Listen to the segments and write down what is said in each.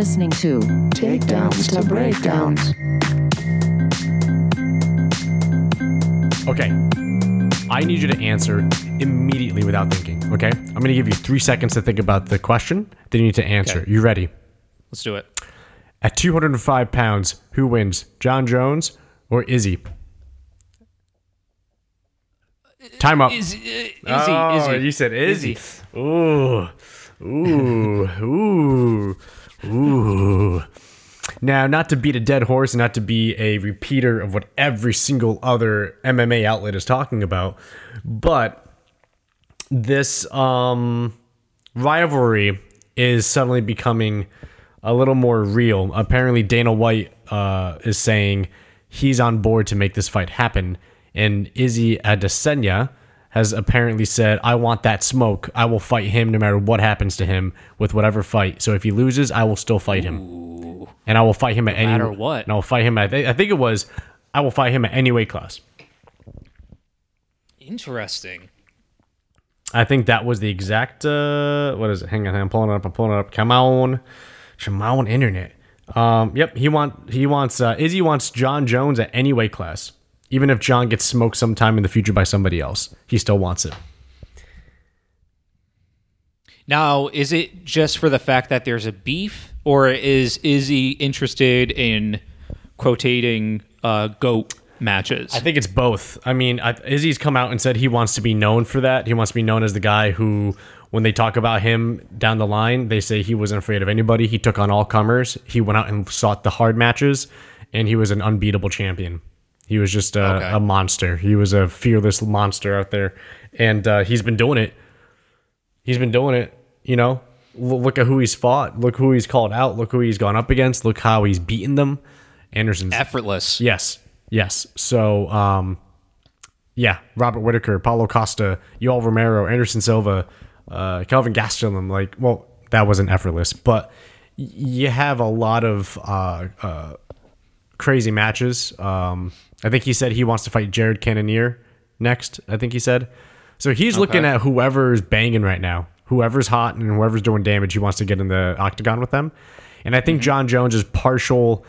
You are listening to Takedowns to breakdowns. Okay. I need you to answer immediately without thinking, okay? I'm going to give you three seconds to think about the question. Then you need to answer. Okay. You ready? Let's do it. At 205 pounds, who wins, Jon Jones or Izzy? Time up. Izzy, uh, Izzy, oh, Izzy. you said Izzy. Ooh, ooh, ooh, ooh. Now, not to beat a dead horse not to be a repeater of what every single other MMA outlet is talking about, but this um, rivalry is suddenly becoming a little more real. Apparently, Dana White uh, is saying he's on board to make this fight happen, and Izzy Adesanya has apparently said, "I want that smoke. I will fight him no matter what happens to him with whatever fight. So if he loses, I will still fight him, and I will fight him at any matter what. And I will fight him at. I think it was, I will fight him at any weight class. Interesting. I think that was the exact. Uh, what is it? Hang on, I'm pulling it up. I'm pulling it up. Come on, come on, internet. Um, yep, he want he wants uh, Izzy wants Jon Jones at any weight class, even if Jon gets smoked sometime in the future by somebody else. He still wants it. Now, is it just for the fact that there's a beef, or is Izzy interested in quotating uh, goat matches? I think it's both. I mean, I, Izzy's come out and said he wants to be known for that. He wants to be known as the guy who, when they talk about him down the line, they say he wasn't afraid of anybody. He took on all comers. He went out and sought the hard matches, and he was an unbeatable champion. He was just a, Okay. a monster. He was a fearless monster out there, and uh, he's been doing it. He's been doing it. You know, L- look at who he's fought. Look who he's called out. Look who he's gone up against. Look how he's beaten them. Anderson's Effortless. Yes. Yes. So, um, yeah, Robert Whitaker, Paulo Costa, Yoel Romero, Anderson Silva, uh, Kelvin Gastelum. Like, well, that wasn't effortless, but y- you have a lot of uh, uh, crazy matches. Um, I think he said he wants to fight Jared Cannonier next. I think he said. So he's looking at whoever's banging right now, whoever's hot and whoever's doing damage. He wants to get in the octagon with them. And I think Jon Jones is partial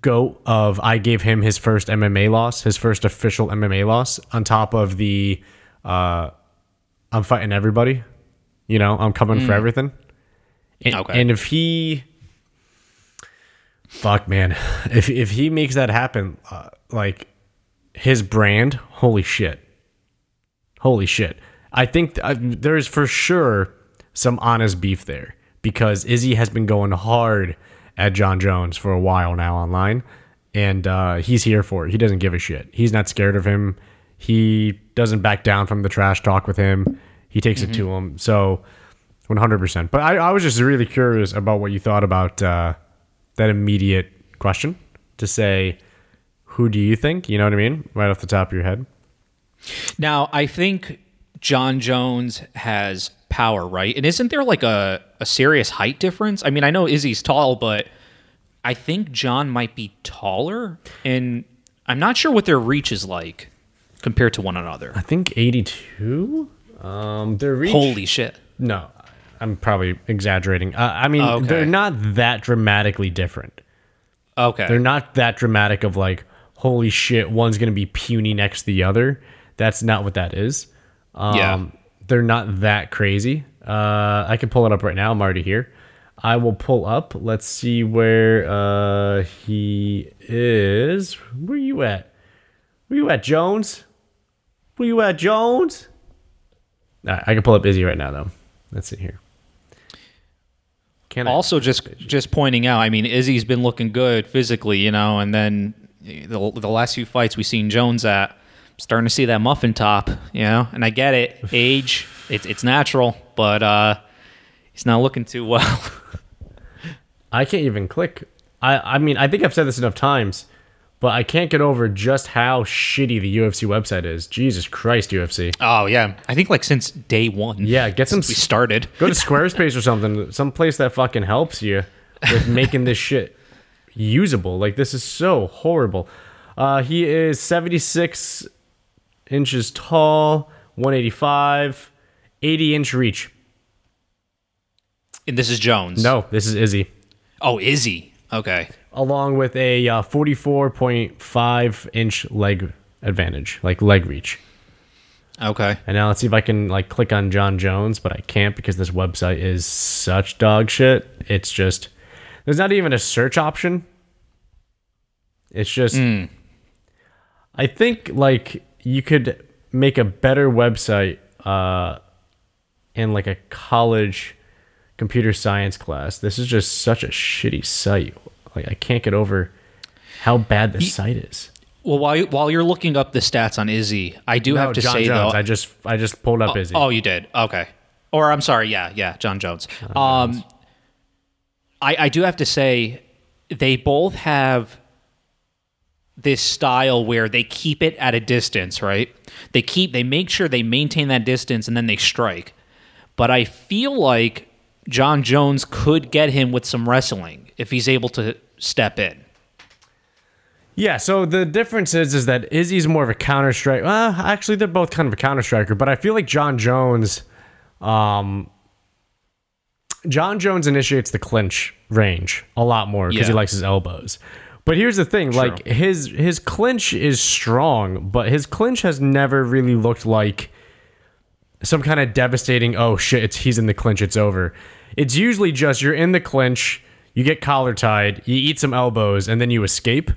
goat of I gave him his first MMA loss, his first official MMA loss, on top of the uh, I'm fighting everybody. You know, I'm coming for everything. And, Okay. and if he, fuck man, if if he makes that happen, uh, like his brand, holy shit, holy shit. I think th- uh, there's for sure some honest beef there because Izzy has been going hard at Jon Jones for a while now online, and uh, he's here for it. He doesn't give a shit. He's not scared of him. He doesn't back down from the trash talk with him. He takes it to him. So, 100%. But I, I was just really curious about what you thought about uh, that immediate question to say, who do you think? You know what I mean? Right off the top of your head. Now, I think Jon Jones has power, right? And isn't there like a, a serious height difference? I mean, I know Izzy's tall, but I think Jon might be taller. And I'm not sure what their reach is like compared to one another. I think 82. Um, their reach. Holy shit. No, I'm probably exaggerating. Uh, I mean, Okay. they're not that dramatically different. Okay. They're not that dramatic of like, holy shit, one's gonna be puny next to the other. That's not what that is. Um, Yeah. They're not that crazy. Uh, I can pull it up right now. I'm already here. I will pull up. Let's see where uh, he is. Where you at? Where you at, Jones? Where you at, Jones? Right, I can pull up Izzy right now, though. Let's see here. Can I? also just just pointing out i mean izzy's been looking good physically you know and then the, the last few fights we've seen jones at starting to see that muffin top you know and i get it age it's, it's natural but uh he's not looking too well I can't even click. I I mean, I think I've said this enough times, but I can't get over just how shitty the UFC website is. Jesus Christ, UFC. oh yeah i think like since day one Yeah, get some. we started Go to Squarespace or something, some place that fucking helps you with making this shit usable. Like this is so horrible. Uh, he is 76 inches tall, 185, 80 inch reach. and this is jones No, this is Izzy. Oh, Izzy. Okay. Along with a uh, 44.5 inch leg advantage, like leg reach. Okay. And now let's see if I can like click on Jon Jones, but I can't because this website is such dog shit. It's just there's not even a search option. It's just I think like you could make a better website uh in like a college computer science class. This is just such a shitty site. Like I can't get over how bad the site is. Well, while you, while you're looking up the stats on Izzy, I do have to Jon say Jones. though. I just I just pulled up Izzy. Oh, you did. Okay. Or I'm sorry. Yeah, yeah. Jon Jones. um, I I do have to say they both have this style where they keep it at a distance, right? They keep they make sure they maintain that distance and then they strike. But I feel like Jon Jones could get him with some wrestling if he's able to step in. Yeah, so the difference is is that Izzy's more of a counter strike. Well, actually, they're both kind of a counter striker, but I feel like Jon Jones, um, Jon Jones initiates the clinch range a lot more because he likes his elbows. But here's the thing: like his his clinch is strong, but his clinch has never really looked like some kind of devastating. Oh shit! It's he's in the clinch. It's over. It's usually just you're in the clinch, you get collar tied, you eat some elbows, and then you escape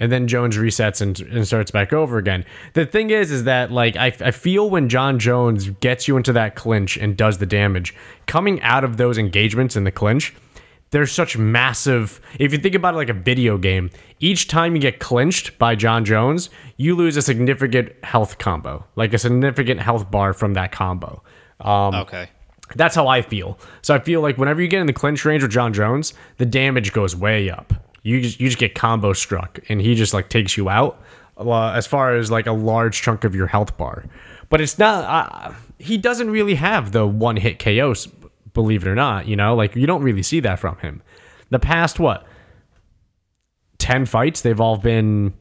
and then Jones resets and, and starts back over again. The thing is, is that like I, I feel when Jon Jones gets you into that clinch and does the damage, coming out of those engagements in the clinch, there's such massive. If you think about it like a video game, each time you get clinched by Jon Jones, you lose a significant health combo, like a significant health bar from that combo. Um, Okay. That's how I feel. So I feel like whenever you get in the clinch range with Jon Jones, the damage goes way up. You just you just get combo struck, and he just like takes you out uh, as far as like a large chunk of your health bar. But it's not. Uh, he doesn't really have the one hit KOs, believe it or not. You know, like you don't really see that from him. The past what ten fights, they've all been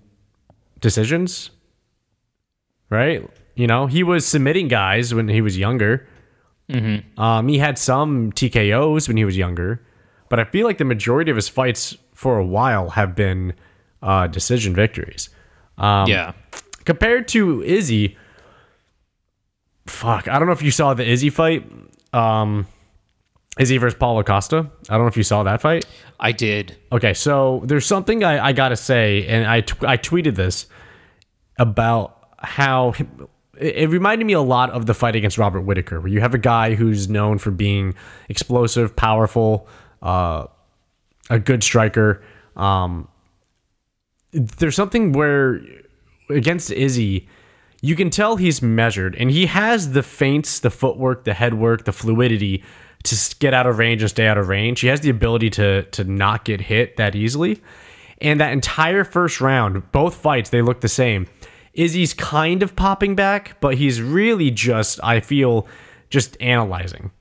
decisions, right? You know, he was submitting guys when he was younger. Um, he had some TKOs when he was younger, but I feel like the majority of his fights for a while have been uh, decision victories. Um, yeah. Compared to Izzy, fuck, I don't know if you saw the Izzy fight. Um, Izzy versus Paulo Costa. I don't know if you saw that fight. I did. Okay, so there's something I, I gotta say, and I I tweeted this about how it, reminded me a lot of the fight against Robert Whitaker, where you have a guy who's known for being explosive, powerful, uh, a good striker. Um, there's something where against Izzy, you can tell he's measured, and he has the feints, the footwork, the head work, the fluidity to get out of range and stay out of range. He has the ability to to not get hit that easily. And that entire first round, both fights, they look the same. Izzy's kind of popping back, but he's really just, I feel, just analyzing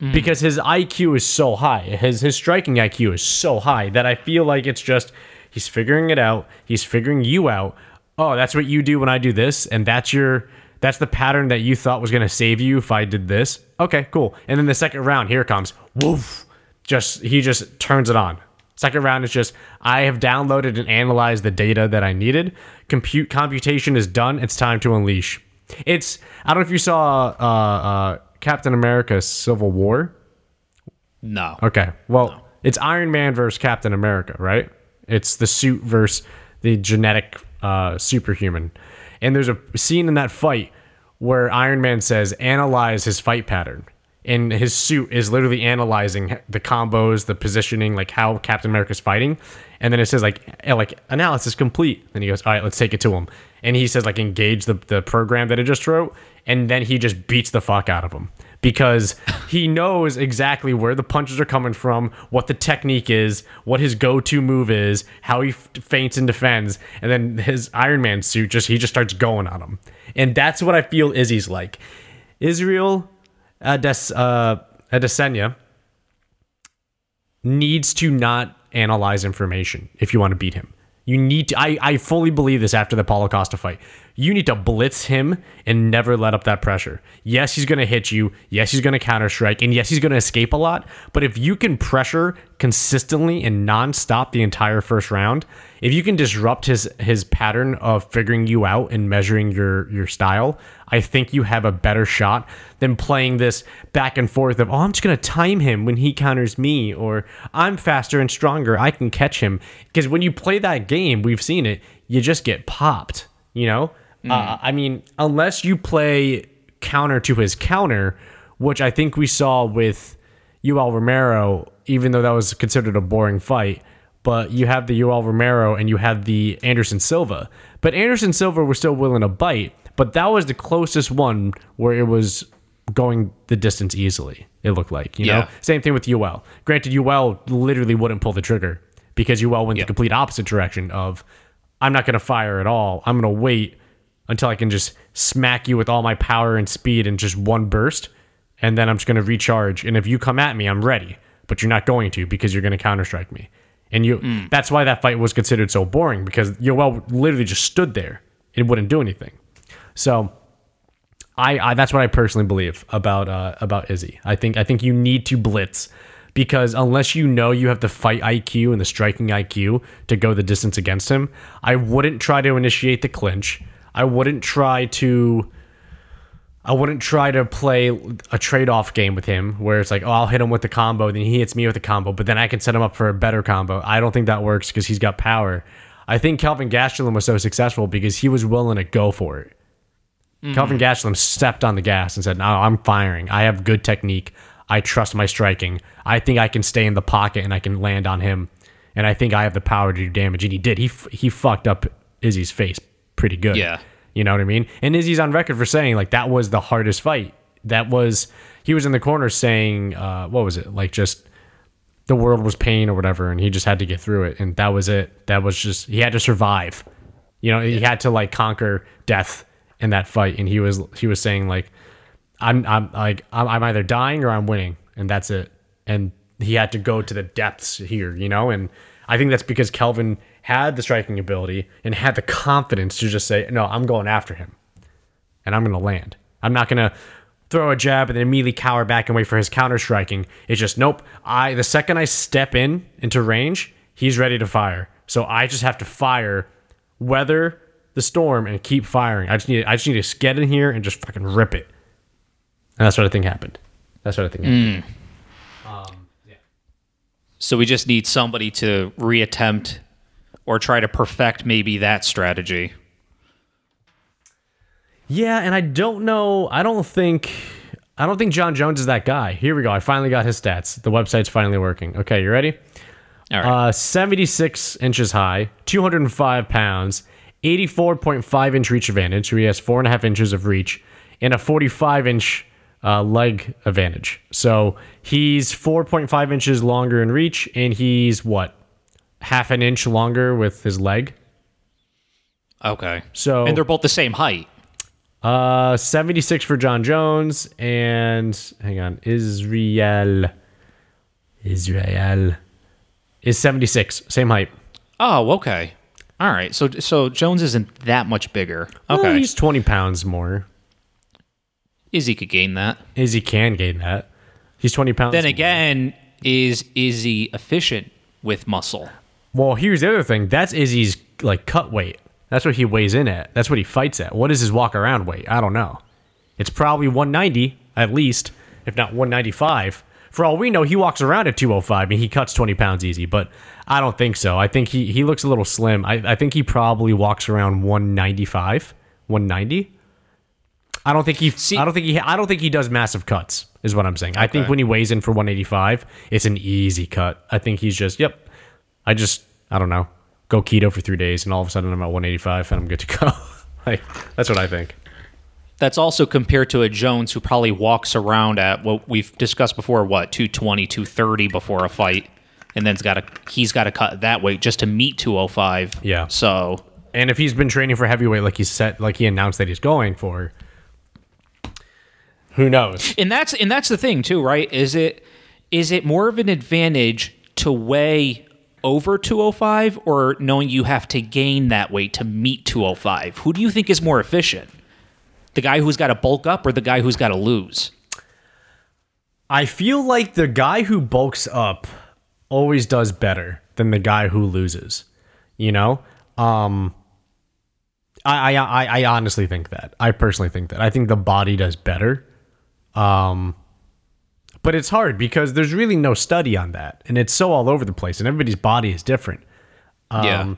mm. because his IQ is so high. His his striking IQ is so high that I feel like it's just he's figuring it out. He's figuring you out. Oh, that's what you do when I do this, and that's your that's the pattern that you thought was gonna save you if I did this. Okay, cool. And then the second round, here it comes. Woof. Just he just turns it on. Second round is just I have downloaded and analyzed the data that I needed. Compute computation is done. It's time to unleash. It's I don't know if you saw uh, uh, Captain America: Civil War. No. Okay, well, it's Iron Man versus Captain America, right? It's the suit versus the genetic uh, superhuman. And there's a scene in that fight where Iron Man says, "Analyze his fight pattern." And his suit is literally analyzing the combos, the positioning, like how Captain America's fighting. And then it says like eh, like analysis complete. Then he goes, "All right, let's take it to him." And he says like engage the the program that it just wrote, and then he just beats the fuck out of him because he knows exactly where the punches are coming from, what the technique is, what his go-to move is, how he feints and defends, and then his Iron Man suit just he just starts going on him, and that's what I feel Izzy's like. Israel Ades- uh, Adesanya needs to not analyze information if you want to beat him. You need to. I, I fully believe this after the Paulo Costa fight. You need to blitz him and never let up that pressure. Yes, he's going to hit you. Yes, he's going to counter strike. And yes, he's going to escape a lot. But if you can pressure consistently and nonstop the entire first round, if you can disrupt his his pattern of figuring you out and measuring your your style, I think you have a better shot than playing this back and forth of, oh, I'm just going to time him when he counters me, or I'm faster and stronger. I can catch him. Because when you play that game, we've seen it, you just get popped, you know? Uh, I mean, unless you play counter to his counter, which I think we saw with Yoel Romero, even though that was considered a boring fight. But you have the Yoel Romero and you have the Anderson Silva. But Anderson Silva was still willing to bite, but that was the closest one where it was going the distance easily. It looked like, you Yeah. know. Same thing with Yoel. Granted, Yoel literally wouldn't pull the trigger because Yoel went Yeah. the complete opposite direction of I'm not going to fire at all. I'm going to wait until I can just smack you with all my power and speed in just one burst, and then I'm just going to recharge. And if you come at me, I'm ready. But you're not going to because you're going to counter strike me. And you that's why that fight was considered so boring because Yoel literally just stood there and wouldn't do anything. So I, I that's what I personally believe about uh, about Izzy. I think I think you need to blitz because unless you know you have the fight IQ and the striking IQ to go the distance against him, I wouldn't try to initiate the clinch. I wouldn't try to I wouldn't try to play a trade-off game with him where it's like, oh, I'll hit him with the combo, then he hits me with the combo, but then I can set him up for a better combo. I don't think that works because he's got power. I think Kelvin Gastelum was so successful because he was willing to go for it. Mm-hmm. Kelvin Gastelum stepped on the gas and said, "No, I'm firing. I have good technique. I trust my striking. I think I can stay in the pocket and I can land on him, and I think I have the power to do damage." And he did. He f- he fucked up Izzy's face pretty good. Yeah. you know what I mean. And Izzy's on record for saying like that was the hardest fight. That was he was in the corner saying, uh, "What was it? Like just." The world was pain or whatever, and he just had to get through it, and that was it. That was just he had to survive. You know, he had to like conquer death in that fight, and he was he was saying like, I'm I'm like I'm, I'm either dying or I'm winning, and that's it. And he had to go to the depths here, you know, and I think that's because Kelvin had the striking ability and had the confidence to just say, no, I'm going after him, and I'm gonna land. I'm not gonna throw a jab and then immediately cower back and wait for his counter striking. It's just nope. I the second I step in into range, he's ready to fire. So I just have to fire, weather the storm, and keep firing. I just need I just need to get in here and just fucking rip it. And that's what I think happened. That's what I think happened. Hmm. Um, So we just need somebody to reattempt or try to perfect maybe that strategy. Yeah, and I don't know. I don't think. I don't think Jon Jones is that guy. Here we go. I finally got his stats. The website's finally working. Okay, you ready? All right. Uh, 76 inches high, 205 pounds, 84.5 inch reach advantage. So he has four and a half inches of reach and a 45 inch uh, leg advantage. So he's 4.5 inches longer in reach and he's what? Half an inch longer with his leg. okay. So And they're both the same height. uh, 76 for Jon Jones and hang on, Israel. Israel is 76, same height. Oh, okay. All right. So so Jones isn't that much bigger. Okay. Well, he's 20 pounds more. Izzy could gain that. Izzy can gain that. He's 20 pounds. Then again, is Izzy efficient with muscle? well, here's the other thing. That's Izzy's like cut weight. That's what he weighs in at. That's what he fights at. What is his walk around weight? I don't know. It's probably 190 at least, if not 195. For all we know, he walks around at 205 and he cuts 20 pounds easy, but I don't think so. I think he, he looks a little slim. I, I think he probably walks around 195, 190. I don't think he. See- I don't think he. I don't think he does massive cuts. Is what I'm saying. I think when he weighs in for 185, it's an easy cut. I think he's just. Yep. I just. I don't know. Go keto for three days, and all of a sudden I'm at 185, and I'm good to go. like that's what I think. That's also compared to a Jones who probably walks around at what we've discussed before, what, 220, 230 before a fight. And then's got to he's got to cut that weight just to meet 205. Yeah. So And if he's been training for heavyweight, like he said, like he announced that he's going for, who knows? and that's and that's the thing too, right? Is it is it more of an advantage to weigh over 205 or knowing you have to gain that weight to meet 205? Who do you think is more efficient? The guy who's got to bulk up or the guy who's got to lose? I feel like the guy who bulks up always does better than the guy who loses. You know, um, I, I I I honestly think that. I personally think that. I think the body does better. Um, but it's hard because there's really no study on that, and it's so all over the place, and everybody's body is different. yeah.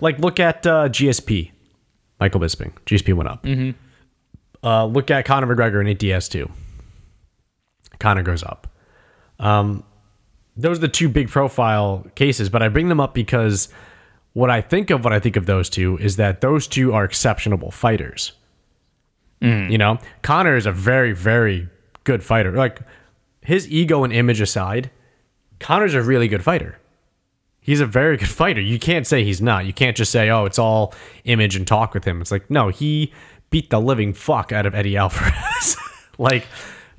Like look at uh, GSP, Michael Bisping. GSP went up. Mm-hmm. Uh, look at Conor McGregor in ADS2. Conor goes up. Um, those are the two big profile cases, but I bring them up because what I think of when I think of those two is that those two are exceptional fighters. Mm. You know, Conor is a very, very good fighter. Like his ego and image aside, Conor's a really good fighter. He's a very good fighter. You can't say he's not. You can't just say, oh, it's all image and talk with him. It's like, no, he beat the living fuck out of Eddie Alvarez. like,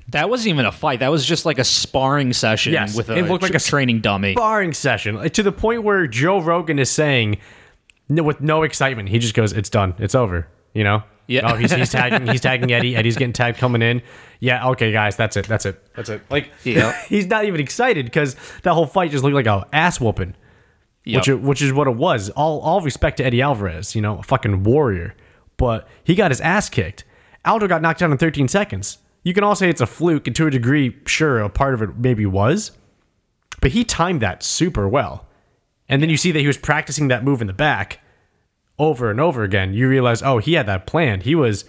That wasn't even a fight. That was just like a sparring session Yes, with a, it looked like a training dummy. sparring session to the point where Joe Rogan is saying, no, with no excitement, he just goes, "It's done, it's over." You know? Yeah. Oh, he's, he's tagging, he's tagging Eddie. Eddie's getting tagged coming in. Yeah. Okay, guys, that's it. That's it. That's it. Like, Yeah. he's not even excited because that whole fight just looked like a ass whooping, Yep. which which is what it was. All all respect to Eddie Alvarez, you know, a fucking warrior, but he got his ass kicked. Aldo got knocked down in 13 seconds. You can all say it's a fluke, and to a degree, sure, a part of it maybe was, but he timed that super well. And then you see that he was practicing that move in the back over and over again. You realize, oh, he had that plan. He was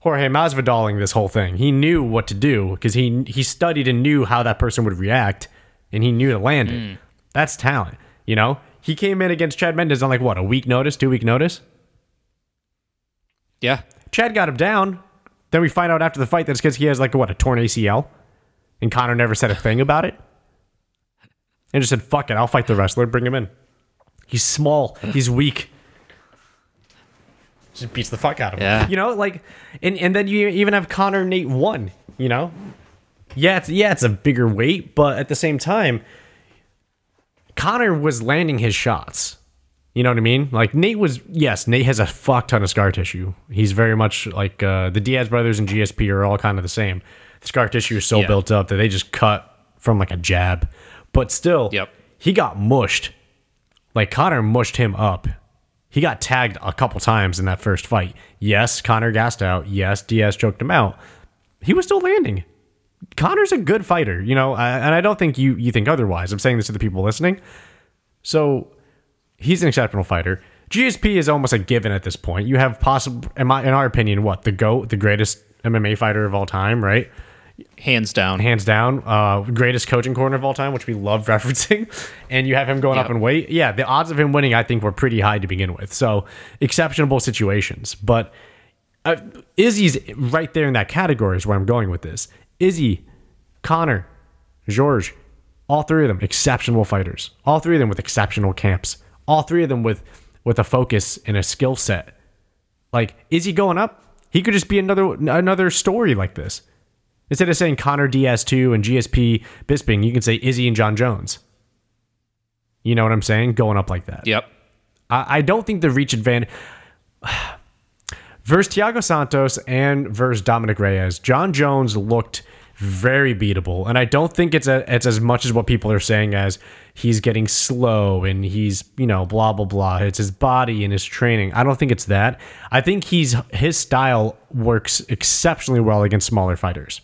Jorge Masvidaling this whole thing. He knew what to do because he he studied and knew how that person would react, and he knew to land it. Mm. That's talent, you know. He came in against Chad Mendes on like what a week notice, two week notice. yeah. Chad got him down. Then we find out after the fight that it's because he has like what a torn ACL, and Conor never said a thing about it, and just said, "Fuck it, I'll fight the wrestler. Bring him in. He's small. He's weak. Just beats the fuck out of him. Yeah. You know, like, and and then you even have Conor Nate one. You know, yeah, it's yeah, it's a bigger weight, but at the same time, Conor was landing his shots. You know what I mean? Like Nate was, yes, Nate has a fuck ton of scar tissue. He's very much like uh, the Diaz brothers and GSP are all kind of the same. The scar tissue is so Yeah. built up that they just cut from like a jab, but still, Yep. he got mushed. Like Conor mushed him up. He got tagged a couple times in that first fight. Yes, Conor gassed out. Yes, Diaz choked him out. He was still landing. Conor's a good fighter, you know, and I don't think you you think otherwise. I'm saying this to the people listening. So he's an exceptional fighter. GSP is almost a given at this point. You have possible, in, my, in our opinion, what the goat, the greatest MMA fighter of all time, right? Hands down. Hands down, uh, greatest coaching corner of all time, which we love referencing. And you have him going up Yep. in weight. Yeah, the odds of him winning, I think, were pretty high to begin with. So exceptional situations, but uh, Izzy's right there in that category is where I'm going with this. Izzy, Conor, George, all three of them exceptional fighters. All three of them with exceptional camps. All three of them with with a focus and a skill set. Like Izzy going up, he could just be another another story like this. Instead of saying Conor DS2 and GSP Bisping, you can say Izzy and Jon Jones. You know what I'm saying? Going up like that. Yep. I, I don't think the reach advantage versus Thiago Santos and versus Dominick Reyes. Jon Jones looked very beatable, and I don't think it's a, it's as much as what people are saying as he's getting slow and he's you know blah blah blah. It's his body and his training. I don't think it's that. I think he's his style works exceptionally well against smaller fighters.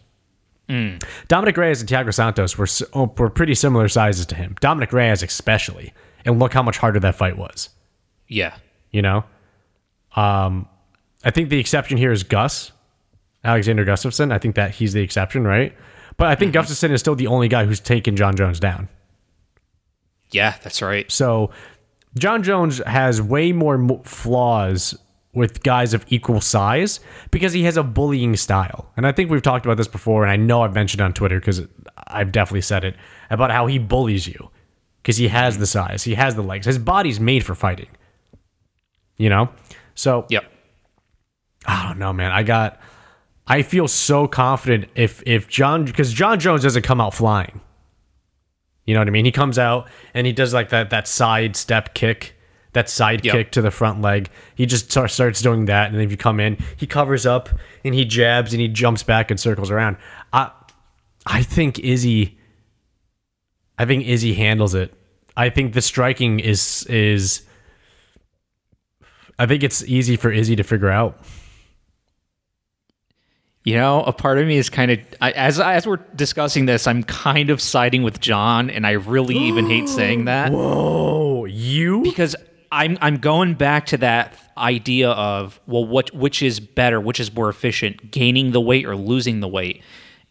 Dominick Reyes and Thiago Santos were oh, were pretty similar sizes to him. Dominick Reyes especially, and look how much harder that fight was. Yeah. You know, um, I think the exception here is Gus, Alexander Gustafsson. I think that he's the exception, right? But I think Gustafsson is still the only guy who's taken Jon Jones down. Yeah, that's right. So Jon Jones has way more mo- flaws with guys of equal size because he has a bullying style. And I think we've talked about this before, and I know I've mentioned on Twitter because I've definitely said it about how he bullies you because he has the size, he has the legs, his body's made for fighting. You know, so Yep. I don't know, man. I got. I feel so confident if if Jon because Jon Jones doesn't come out flying. You know what I mean? He comes out and he does like that that side step kick, that side Yep. kick to the front leg. He just start, starts doing that, and then if you come in, he covers up and he jabs and he jumps back and circles around. I I think Izzy, I think Izzy handles it. I think the striking is is. I think it's easy for Izzy to figure out. You know, a part of me is kind of as as we're discussing this, I'm kind of siding with Jon, and I really even hate saying that Whoa, you? because I'm I'm going back to that idea of well, what which is better, which is more efficient, gaining the weight or losing the weight.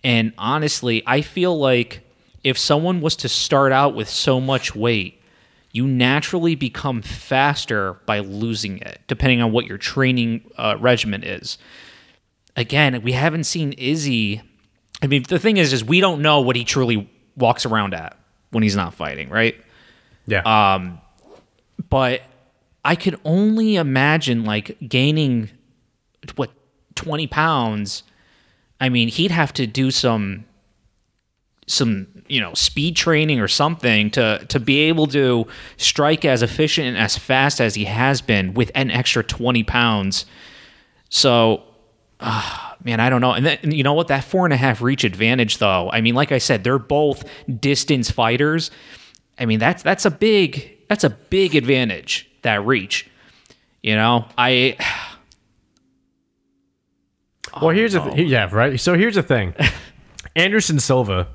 And honestly, I feel like if someone was to start out with so much weight, you naturally become faster by losing it, depending on what your training uh, regimen is. Again, we haven't seen Izzy. I mean, the thing is, is we don't know what he truly walks around at when he's not fighting, right? Yeah. But I could only imagine like gaining what 20 pounds. I mean, he'd have to do some some you know speed training or something to to be able to strike as efficient and as fast as he has been with an extra 20 pounds. So ah, man i don't know. And then and you know what? That four and a half reach advantage though. I mean like i said they're both distance fighters. I mean that's that's a big that's a big advantage that reach you know i Well, here's the th- yeah, right. So here's the thing. Anderson Silva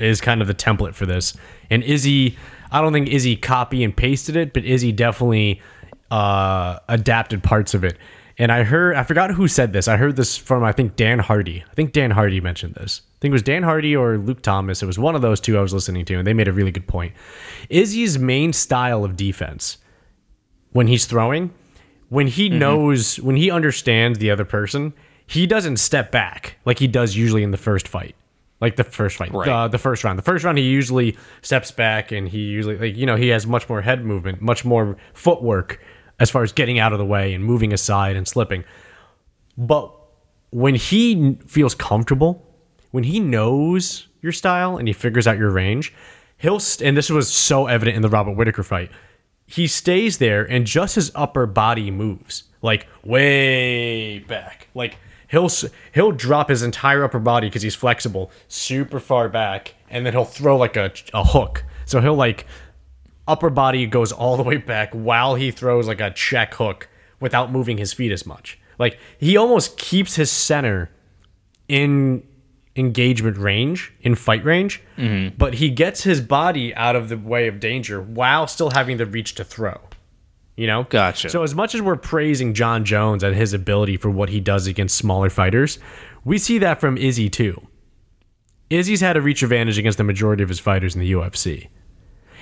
is kind of the template for this, and Izzy. I don't think Izzy copy and pasted it, but Izzy definitely uh, adapted parts of it. And I heard, I forgot who said this. I heard this from I think Dan Hardy. I think Dan Hardy mentioned this. I think it was Dan Hardy or Luke Thomas. It was one of those two I was listening to, and they made a really good point. Izzy's main style of defense when he's throwing, when he knows, when he understands the other person, he doesn't step back like he does usually in the first fight. Like the first fight, Right. uh, the first round. The first round, he usually steps back and he usually, like, you know, he has much more head movement, much more footwork as far as getting out of the way and moving aside and slipping. But when he feels comfortable, when he knows your style and he figures out your range, he'll st- and this was so evident in the Robert Whitaker fight. He stays there and just his upper body moves like way back. Like he'll he'll drop his entire upper body because he's flexible super far back, and then he'll throw like a a hook. So he'll like upper body goes all the way back while he throws like a check hook without moving his feet as much. Like he almost keeps his center in engagement range, in fight range, mm-hmm. but he gets his body out of the way of danger while still having the reach to throw. You know? Gotcha. So as much as we're praising Jon Jones and his ability for what he does against smaller fighters, we see that from Izzy too. Izzy's had a reach advantage against the majority of his fighters in the UFC.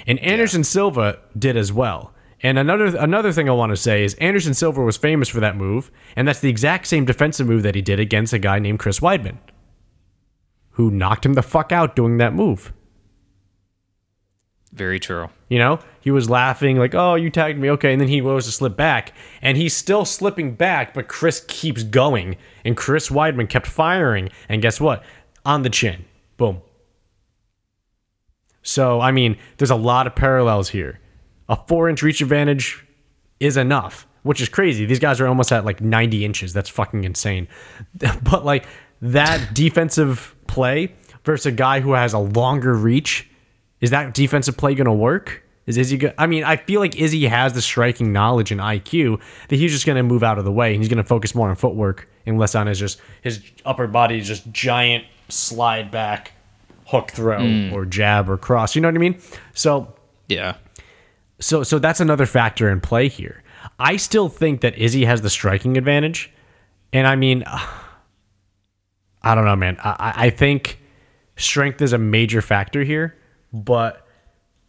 And Anderson Silva did as well. And another another thing I want to say is Anderson Silva was famous for that move, and that's the exact same defensive move that he did against a guy named Chris Weidman, who knocked him the fuck out doing that move. very true You know, he was laughing like, "Oh, you tagged me, okay," and then he goes to slip back, and he's still slipping back, but Chris keeps going, and Chris Weidman kept firing, and guess what? On the chin, boom. So I mean, there's a lot of parallels here. A four-inch reach advantage is enough, which is crazy. These guys are almost at like 90 inches. That's fucking insane. But like that defensive play versus a guy who has a longer reach, is that defensive play going to work? Is Izzy go- I mean, I feel like Izzy has the striking knowledge and IQ that he's just going to move out of the way and he's going to focus more on footwork and less on his just his upper body just giant slide back hook throw mm. or jab or cross. You know what I mean? So yeah so so that's another factor in play here. I still think that Izzy has the striking advantage, and I mean, I don't know, man. I, I- think strength is a major factor here, but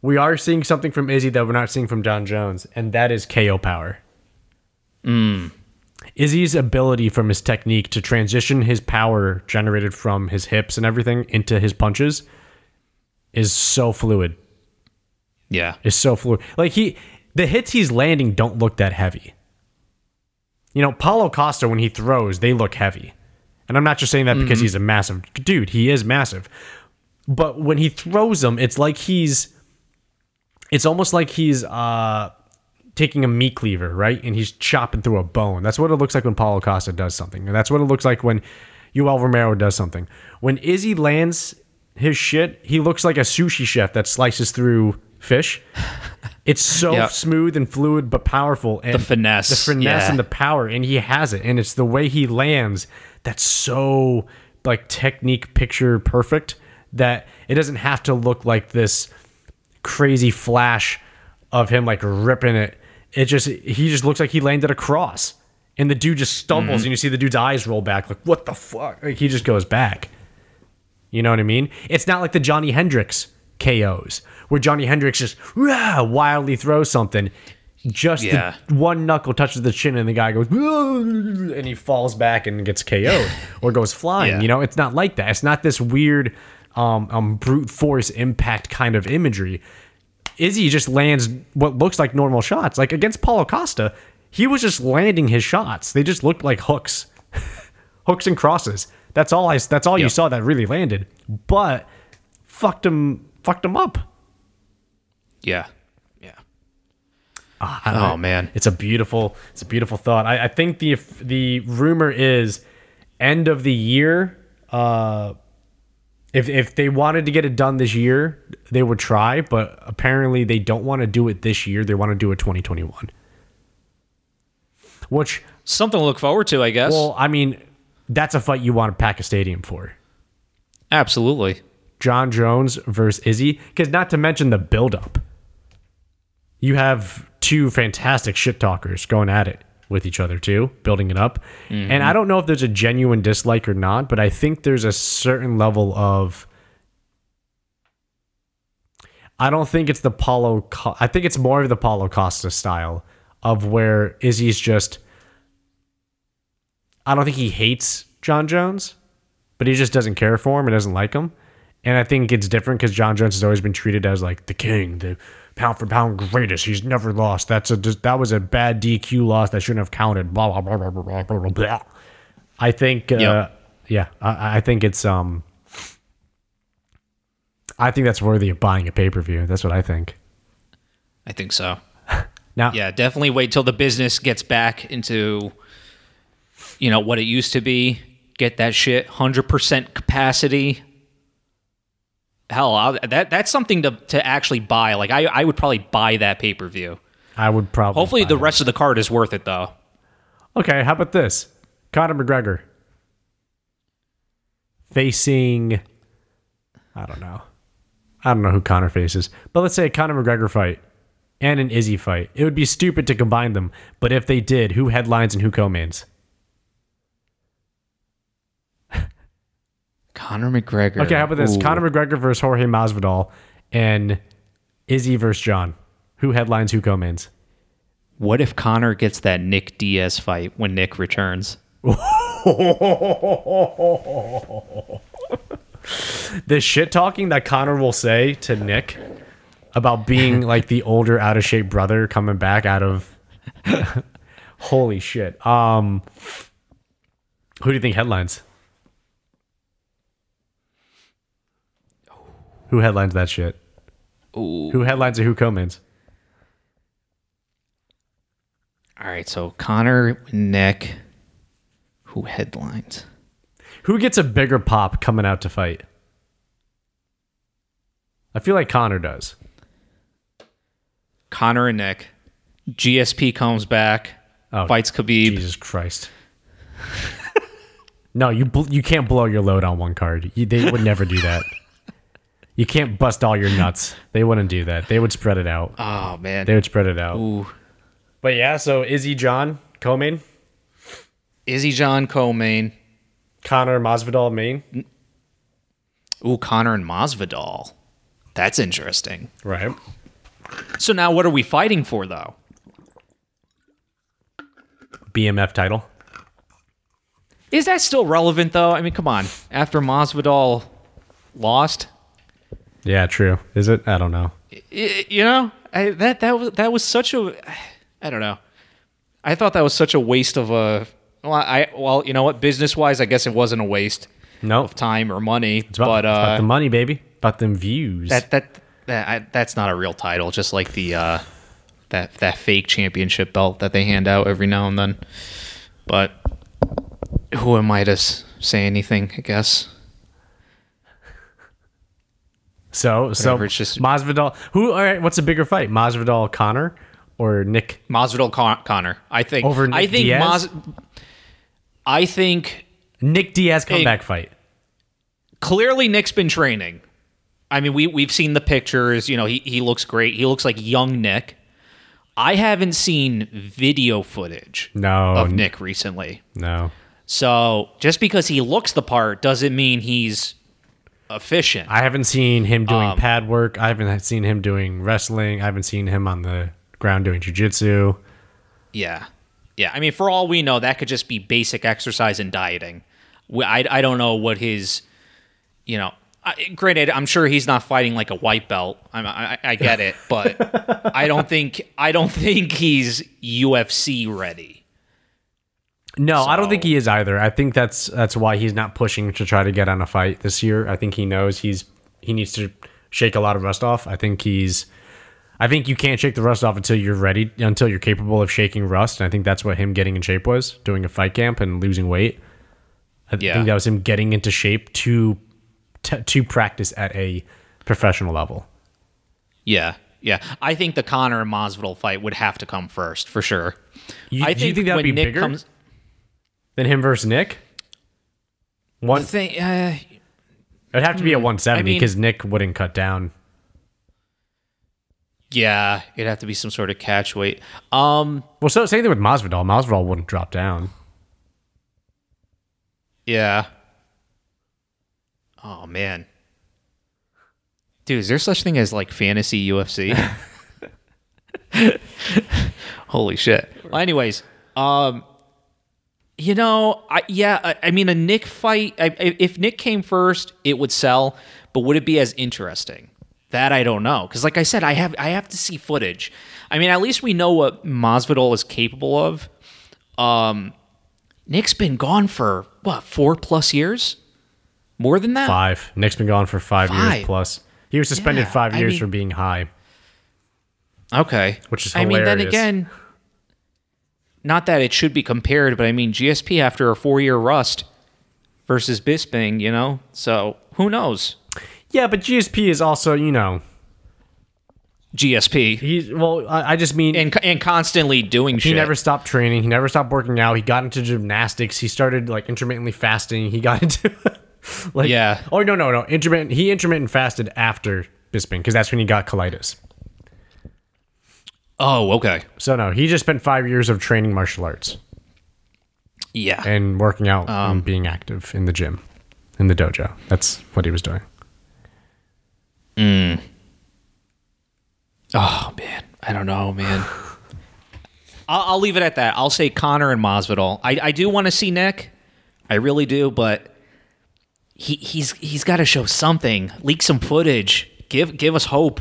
we are seeing something from Izzy that we're not seeing from Jon Jones, and that is KO power. Mm. Izzy's ability from his technique to transition his power generated from his hips and everything into his punches is so fluid yeah is so fluid. Like he, the hits he's landing don't look that heavy. You know, Paulo Costa when he throws, they look heavy, and I'm not just saying that because he's a massive dude. He is massive, but when he throws them, it's like he's it's almost like he's uh taking a meat cleaver, right? And he's chopping through a bone. That's what it looks like when Paulo Costa does something. And that's what it looks like when Yoel Romero does something. When Izzy lands his shit, he looks like a sushi chef that slices through fish. It's so Yep. smooth and fluid but powerful and The finesse, the finesse yeah. and the power and he has it and it's the way he lands that's so like technique picture perfect that it doesn't have to look like this crazy flash of him like ripping it. It just he just looks like he landed a cross, and the dude just stumbles, and you see the dude's eyes roll back. Like what the fuck? Like he just goes back. You know what I mean? It's not like the Johnny Hendricks KOs where Johnny Hendricks just "Rah," wildly throws something. Just Yeah. the one knuckle touches the chin and the guy goes and he falls back and gets KO'd or goes flying. Yeah. You know, it's not like that. It's not this weird um, um brute force impact kind of imagery. Izzy just lands what looks like normal shots. Like against Paulo Costa, he was just landing his shots. They just looked like hooks, hooks and crosses. That's all I. That's all you saw that really landed. But fucked him. Fucked him up. Yeah. Yeah. I- oh man. It's a beautiful. It's a beautiful thought. I, I think the the rumor is end of the year. Uh, if if they wanted to get it done this year, they would try. But apparently, they don't want to do it this year. They want to do it 2021. Which, Something to look forward to, I guess. well, I mean, that's a fight you want to pack a stadium for. Absolutely. Jon Jones versus Izzy, because not to mention the buildup. You have two fantastic shit talkers going at it with each other too, building it up. Mm-hmm. And I don't know if there's a genuine dislike or not, but I think there's a certain level of. I don't think it's the Paulo. I think it's more of the Paulo Costa style of where Izzy's just. I don't think he hates Jon Jones, but he just doesn't care for him and doesn't like him. And I think it's different because Jon Jones has always been treated as like the king, the pound for pound greatest. He's never lost. That's a that was a bad DQ loss that shouldn't have counted. Blah blah blah blah blah blah blah. I think, uh, Yeah. yeah, I, I think it's um, I think that's worthy of buying a pay per view. That's what I think. I think so. Now, Yeah, definitely wait till the business gets back into you know what it used to be. Get that shit 100% capacity. Hell, I'll, that that's something to to actually buy. Like I I would probably buy that pay-per-view. I would probably. Hopefully the it. rest of the card is worth it though. Okay, how about this? Conor McGregor facing I don't know. I don't know who Conor faces. But let's say a Conor McGregor fight and an Izzy fight. It would be stupid to combine them, but if they did, who headlines and who co-mains? Conor McGregor. Okay, how about this? Ooh. Conor McGregor versus Jorge Masvidal and Izzy versus Jon. Who headlines, who co-mains? What if Conor gets that Nick Diaz fight when Nick returns? the shit talking that Conor will say to Nick about being like the older out of shape brother coming back out of holy shit. Um who do you think headlines? Who headlines that shit? Ooh. Who headlines or who co-mains? All right, so Conor, Nick, who headlines? Who gets a bigger pop coming out to fight? I feel like Conor does. Conor and Nick. GSP comes back, Oh, fights Khabib. Jesus Christ. no, you bl- you can't blow your load on one card. You, they would never do that. You can't bust all your nuts. They wouldn't do that. They would spread it out. Oh man. They would spread it out. Ooh. But yeah, so Izzy Jon co-main, Izzy Jon co-main. Conor Masvidal main. Ooh, Conor and Masvidal. That's interesting. Right. So now what are we fighting for though? BMF title. Is that still relevant though? I mean, come on. After Masvidal lost, Yeah, true. Is it? I don't know. you know, I, that that was that was such a I don't know. I thought that was such a waste of a well, I well, you know what, business-wise, I guess it wasn't a waste No. of time or money, It's about, but it's about uh the money, baby. About them views. that that that I, that's not a real title. Just like the uh, that that fake championship belt that they hand out every now and then. But who am I to say anything? I guess. So so it's just- Masvidal. Who? All right. What's a bigger fight, Masvidal Conor or Nick? Masvidal Con- Conor. I think. Over Nick I think Diaz? Mas- I think Nick Diaz comeback fight. clearly Nick's been training. I mean, we we've seen the pictures. You know, he he looks great. He looks like young Nick. I haven't seen video footage No, of Nick recently. no. So just because he looks the part doesn't mean he's efficient. I haven't seen him doing Um, pad work. I haven't seen him doing wrestling. I haven't seen him on the ground doing jujitsu. yeah, yeah. I mean, for all we know, that could just be basic exercise and dieting. I I don't know what his, you know. I, granted, I'm sure he's not fighting like a white belt. I'm, I I get it, but I don't think I don't think he's UFC ready. No, I don't think he is either. I think that's that's why he's not pushing to try to get on a fight this year. I think he knows he's he needs to shake a lot of rust off. I think he's I think you can't shake the rust off until you're ready, until you're capable of shaking rust. And I think that's what him getting in shape was, doing a fight camp and losing weight. I Yeah. think that was him getting into shape to to, to practice at a professional level. Yeah, yeah. I think the Conor and Masvidal fight would have to come first for sure. You, I do you think that would be Nick bigger comes, than him versus Nick? One, thing, uh, it'd have to be at 170 I mean- because Nick wouldn't cut down. yeah, it'd have to be some sort of catch weight. Um, Well, so same thing with Masvidal. Masvidal wouldn't drop down. yeah. Oh man, dude, is there such thing as like fantasy UFC? Holy shit. Well, anyways, um, you know, I yeah, I, I mean, a Nick fight. I, I- if Nick came first, it would sell, but would it be as interesting? That I don't know, because like I said, I have I have to see footage. I mean, at least we know what Masvidal is capable of. Um, Nick's been gone for what four plus years, more than that. Five. Nick's been gone for five, years Five. plus. He was suspended Yeah, five I years mean- for being high. Okay. Which is hilarious. I mean, then again, not that it should be compared, but I mean, GSP after a four year rust versus Bisping, you know? So who knows? Yeah, but GSP is also, you know, GSP. he's well. I, I just mean And, and constantly doing he shit. never stopped training. He never stopped working out. He got into gymnastics. He started like intermittently fasting. He got into like Yeah. Oh no no no intermittent. He intermittent fasted after Bisping because that's when he got colitis. Oh, okay. So no, he just spent five years of training martial arts Yeah. and working out Um, and being active in the gym, in the dojo. That's what he was doing. Oh, man. I don't know, man. I'll, I'll leave it at that. I'll say Conor and Masvidal. I, I do want to see Nick. I really do, but he, he's he's got to show something. Leak some footage. Give give us hope.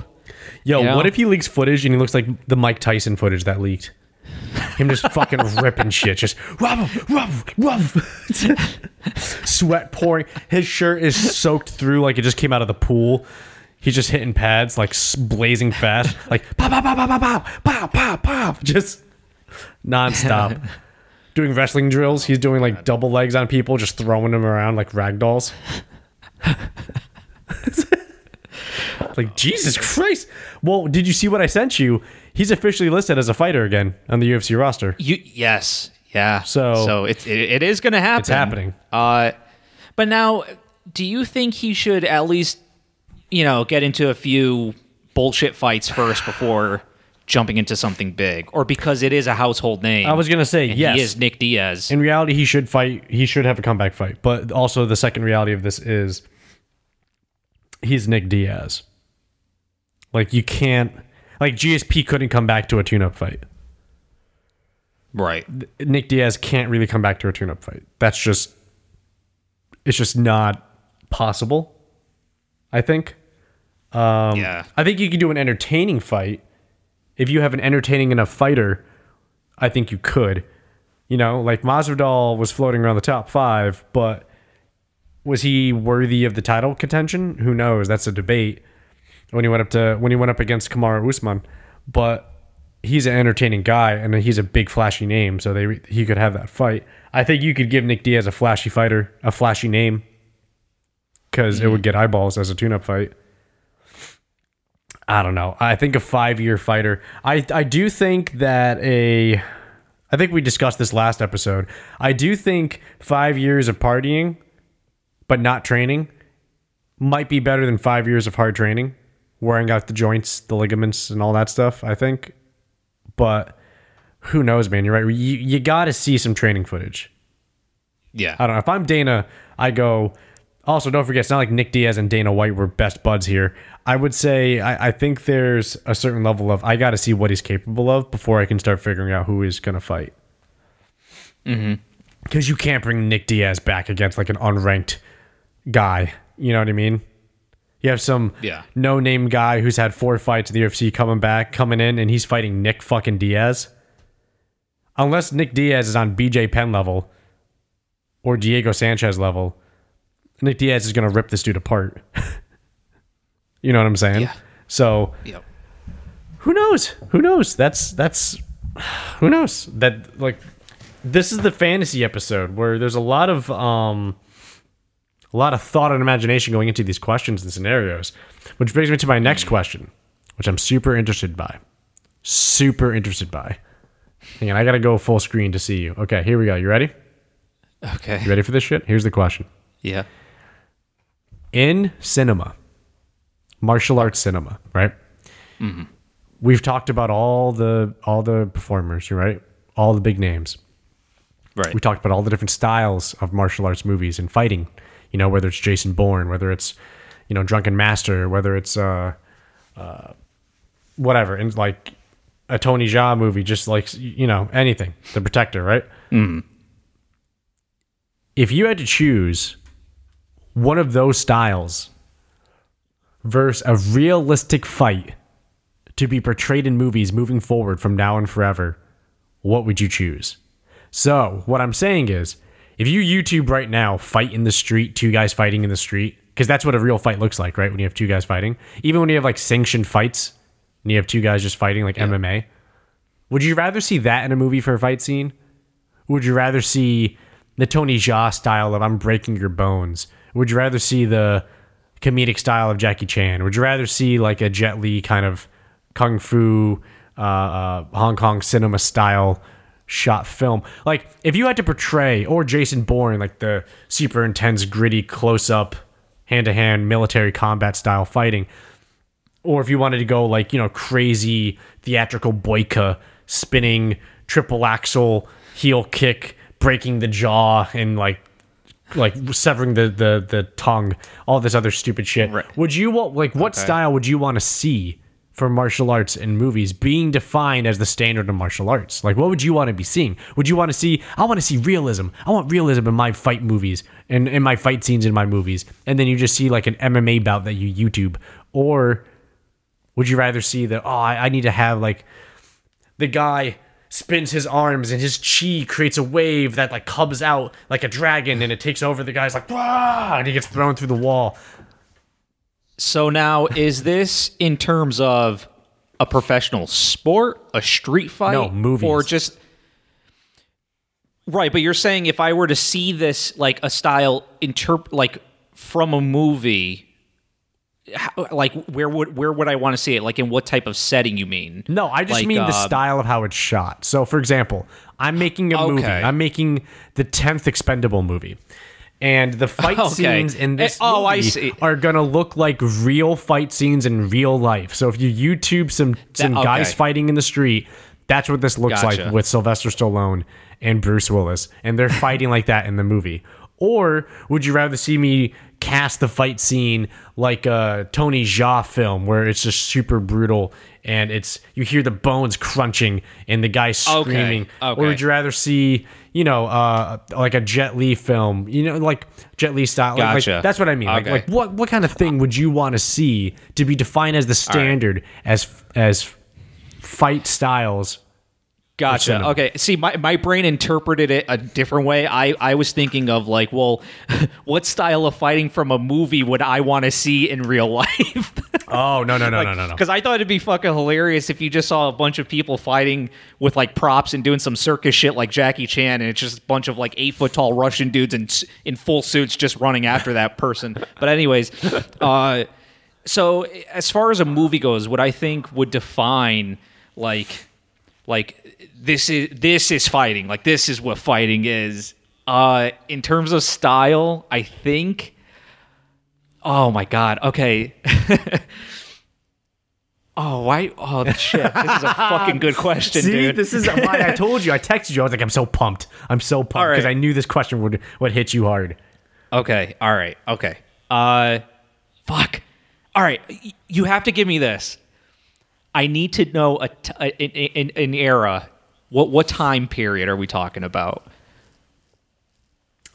Yo, You know? what if he leaks footage and he looks like the Mike Tyson footage that leaked? Him just fucking ripping shit, just ruff, ruff, ruff. sweat pouring. His shirt is soaked through like it just came out of the pool. He's just hitting pads like s- blazing fast, like pow pow pow pow pow pow pow pow, just nonstop. Doing wrestling drills. He's doing like double legs on people, just throwing them around like rag dolls. Like Jesus Christ! Well, did you see what I sent you? He's officially listed as a fighter again on the UFC roster. You yes, yeah. So- so it's it, it is going to happen. It's happening. Uh, but now, do you think he should at least, you know, get into a few bullshit fights first before jumping into something big, or because it is a household name? I was gonna say yes. He is Nick Diaz. In reality, he should fight. He should have a comeback fight. But also, the second reality of this is he's Nick Diaz. Like you can't. Like GSP couldn't come back to a tune-up fight. right. Nick Diaz can't really come back to a tune-up fight. That's just. It's just not possible. I think. Um, yeah. I think you can do an entertaining fight. If you have an entertaining enough fighter, I think you could. You know, like Masvidal was floating around the top five, but was he worthy of the title contention? Who knows? That's a debate. When he went up to when he went up against Kamaru Usman, but he's an entertaining guy and he's a big flashy name, so they he could have that fight. I think you could give Nick Diaz a flashy fighter, a flashy name, because it would get eyeballs as a tune-up fight. I don't know. I think a five-year fighter. I I do think that a. I think we discussed this last episode. I do think five years of partying, but not training, might be better than five years of hard training, wearing out the joints, the ligaments, and all that stuff. I think, but who knows, man? You're right. You you got to see some training footage. Yeah. I don't know. If I'm Dana, I go. Also, don't forget, it's not like Nick Diaz and Dana White were best buds here. I would say I, I think there's a certain level of I got to see what he's capable of before I can start figuring out who he's gonna fight. Mm-hmm. Because you can't bring Nick Diaz back against like an unranked guy. You know what I mean? You have some Yeah. no name guy who's had four fights in the UFC coming back, coming in, and he's fighting Nick fucking Diaz. Unless Nick Diaz is on BJ Penn level or Diego Sanchez level, Nick Diaz is gonna rip this dude apart. you know what I'm saying? Yeah. So Yep. who knows? Who knows? That's that's who knows? That like this is the fantasy episode where there's a lot of um a lot of thought and imagination going into these questions and scenarios. Which brings me to my next question, which I'm super interested by. Super interested by. Hang on, I gotta go full screen to see you. Okay, here we go. You ready? Okay. You ready for this shit? Here's the question. Yeah. in cinema, martial arts cinema, right? Mm-hmm. We've talked about all the all the performers, right? All the big names. Right. We talked about all the different styles of martial arts movies and fighting. You know, whether it's Jason Bourne, whether it's you know Drunken Master, whether it's uh, uh, whatever, and like a Tony Jaa movie, just like you know anything, The Protector, right? If you had to choose one of those styles versus a realistic fight to be portrayed in movies moving forward from now and forever, what would you choose? So, what I'm saying is, if you YouTube right now, fight in the street, two guys fighting in the street, because that's what a real fight looks like, right? When you have two guys fighting, even when you have like sanctioned fights and you have two guys just fighting like MMA, would you rather see that in a movie for a fight scene? Would you rather see the Tony Jaa style of I'm breaking your bones? Would you rather see the comedic style of Jackie Chan? Would you rather see like a Jet Li kind of kung fu, uh, uh, Hong Kong cinema style shot film? Like if you had to portray, or Jason Bourne, like the super intense, gritty, close up, hand to hand military combat style fighting, or if you wanted to go like you know crazy theatrical boyka spinning triple axle heel kick breaking the jaw and like like severing the the the tongue all this other stupid shit Right. would you want like what Okay. style would you want to see for martial arts in movies being defined as the standard of martial arts? Like what would you want to be seeing? Would you want to see i want to see realism. I want realism in my fight movies and in my fight scenes in my movies and then you just see like an mma bout that you youtube? Or would you rather see the oh I, I need to have like the guy spins his arms and his chi creates a wave that like comes out like a dragon and it takes over the guy's like and he gets thrown through the wall. So now, is this in terms of a professional sport, a street fight, No, movies. or just right? But you're saying if I were to see this like a style interp like from a movie, how, like where would where would I want to see it? Like in what type of setting? You mean? No, I just Like, mean the um, style of how it's shot. So for example, I'm making a movie. I'm making the 10th expendable movie. And the fight Okay. scenes in this Eh, oh, I movie see. are gonna look like real fight scenes in real life. So if you YouTube some some okay. guys fighting in the street, that's what this looks Gotcha. like with Sylvester Stallone and Bruce Willis, and they're fighting like that in the movie. Or would you rather see me cast the fight scene like a Tony Jaa film where it's just super brutal and it's you hear the bones crunching and the guy screaming? okay. Or would you rather see, you know, uh, like a Jet Li film, you know, like Jet Li style? Like- like, Gotcha. that's what I mean. Like, Okay. like what what kind of thing would you want to see to be defined as the standard as as fight styles Gotcha. Okay. See, my, my brain interpreted it a different way. I, I was thinking of like, well, what style of fighting from a movie would I want to see in real life? Oh no no no no no no. Because I thought it'd be fucking hilarious if you just saw a bunch of people fighting with like props and doing some circus shit like Jackie Chan, and it's just a bunch of like eight foot tall Russian dudes in in full suits just running after that person. But anyways, uh, so as far as a movie goes, what I think would define like like this is this is fighting, like this is what fighting is. Uh, in terms of style, I think. Oh my god. Okay. oh, why? Oh shit. This is a fucking good question, See, dude. this is why I told you. I texted you. I was like, I'm so pumped. I'm so pumped All right. because I knew this question would would hit you hard. Okay. All right. Okay. Uh, fuck. All right. You have to give me this. I need to know a t- a- in, in, an era. What what time period are we talking about?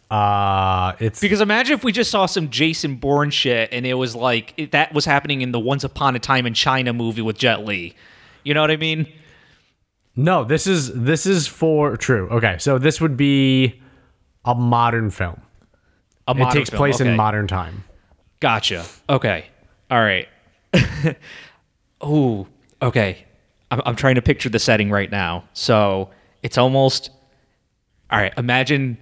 Uh, it's Because imagine if we just saw some Jason Bourne shit and it was like it, that was happening in the Once Upon a Time in China movie with Jet Li. You know what I mean? no. This is this is for true. Okay, so this would be a modern film. A It modern takes film, place okay. in modern time. Gotcha. Okay. All right. Ooh. Okay. I'm, I'm trying to picture the setting right now. So it's almost. All right. Imagine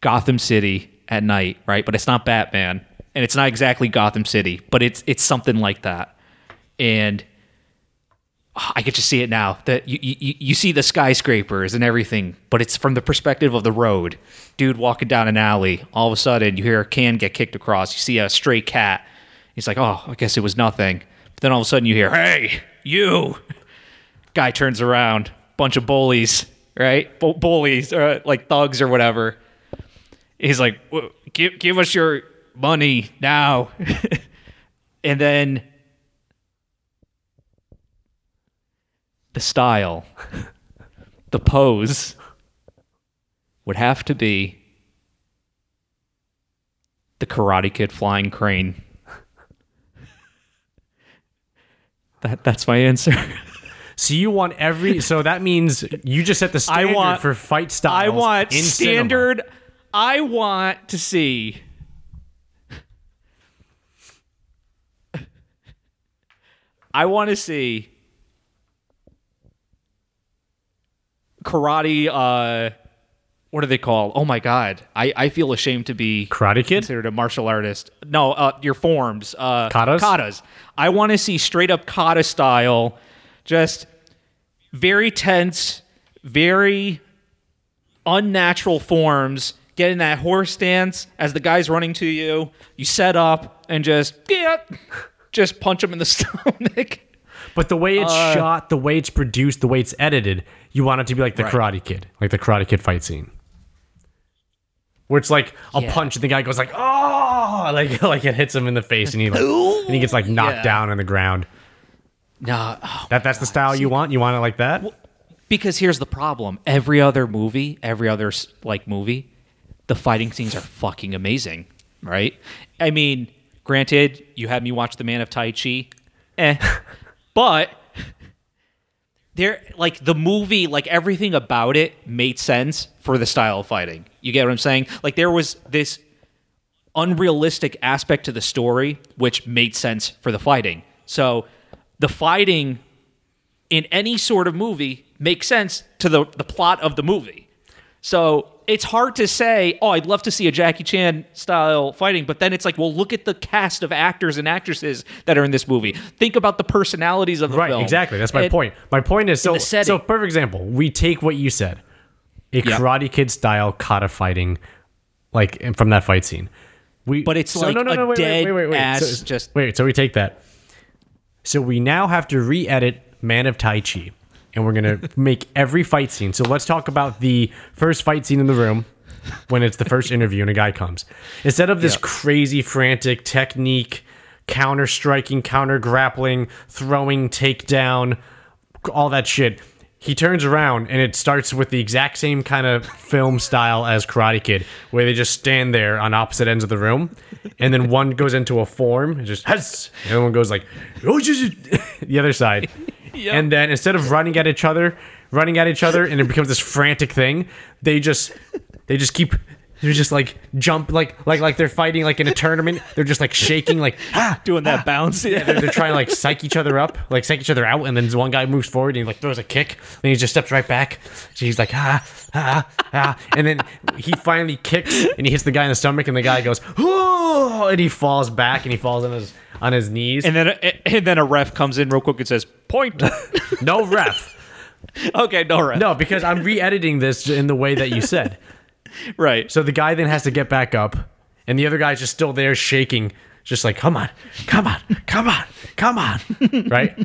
Gotham City at night, right? But it's not Batman, and it's not exactly Gotham City, but it's it's something like that. And ah, I get to see it now. That you, you you see the skyscrapers and everything, but it's from the perspective of the road. Dude walking down an alley. All of a sudden, you hear a can get kicked across. You see a stray cat. He's like, "Oh, I guess it was nothing." But then all of a sudden, you hear, "Hey, you!" Guy turns around. Bunch of bullies, right? Bu- bullies, or uh, like thugs or whatever. He's like, "W- "Give give us your money now," and then the style, the pose would have to be the Karate Kid flying crane. That that's my answer. So you want every. So that means you just set the standard want- for fight styles. I want in cinema. standard. I want to see. I want to see karate. Uh, what are they called? Oh my god! I, I feel ashamed to be Karate Kid. considered a martial artist. No, uh, your forms. Uh, Katas? Katas. I want to see straight up kata style, just very tense, very unnatural forms. Get in that horse stance as the guy's running to you. You set up and just yeah, just punch him in the stomach. But the way it's Uh, shot, the way it's produced, the way it's edited, you want it to be like the Right. Karate Kid, like the Karate Kid fight scene, where it's like a Yeah. punch and the guy goes like, "Oh!" like like it hits him in the face and he like and he gets like knocked Yeah. down on the ground. Nah, oh, That that's the style you want. You want it like that. because here's the problem every other movie every other like movie the fighting scenes are fucking amazing right i mean granted you had me watch the man of tai chi eh but there like the movie like everything about it made sense for the style of fighting. You get what i'm saying? Like there was this unrealistic aspect to the story which made sense for the fighting. So the fighting in any sort of movie makes sense to the, the plot of the movie. So it's hard to say, oh, I'd love to see a Jackie Chan style fighting, but then it's like, well, look at the cast of actors and actresses that are in this movie. Think about the personalities of the Right, film. exactly. That's my And- point. My point is so so perfect example. We take what you said, a Yeah. Karate Kid style kata fighting, like from that fight scene. We But it's like no, no, no, a dead ass So, just- wait. So we take that. So we now have to re-edit Man of Tai Chi, and we're gonna make every fight scene. So let's talk about the first fight scene in the room when it's the first interview and a guy comes. Instead of this Yeah. crazy frantic technique, counter striking, counter grappling, throwing, takedown, all that shit. He turns around and it starts with the exact same kind of film style as Karate Kid, where they just stand there on opposite ends of the room, and then one goes into a form and just has, and the other one goes like, "Oh, just-" the other side, And then instead of running at each other, running at each other, and it becomes this frantic thing, they just they just keep they're just like jump like like like they're fighting like in a tournament. They're just like shaking like ah Doing that bounce. they're, they're trying to like psych each other up, like psych each other out, and then one guy moves forward and he like throws a kick, and he just steps right back. So he's like ah ah ah, and then he finally kicks and he hits the guy in the stomach, and the guy goes oh, and he falls back and he falls on his on his knees. And then and then a ref comes in real quick and says, "Point." no ref, okay, no ref. no, because I'm re-editing this in the way that you said. Right. So the guy then has to get back up, and the other guy's just still there shaking, just like, come on, come on, come on, come on, right?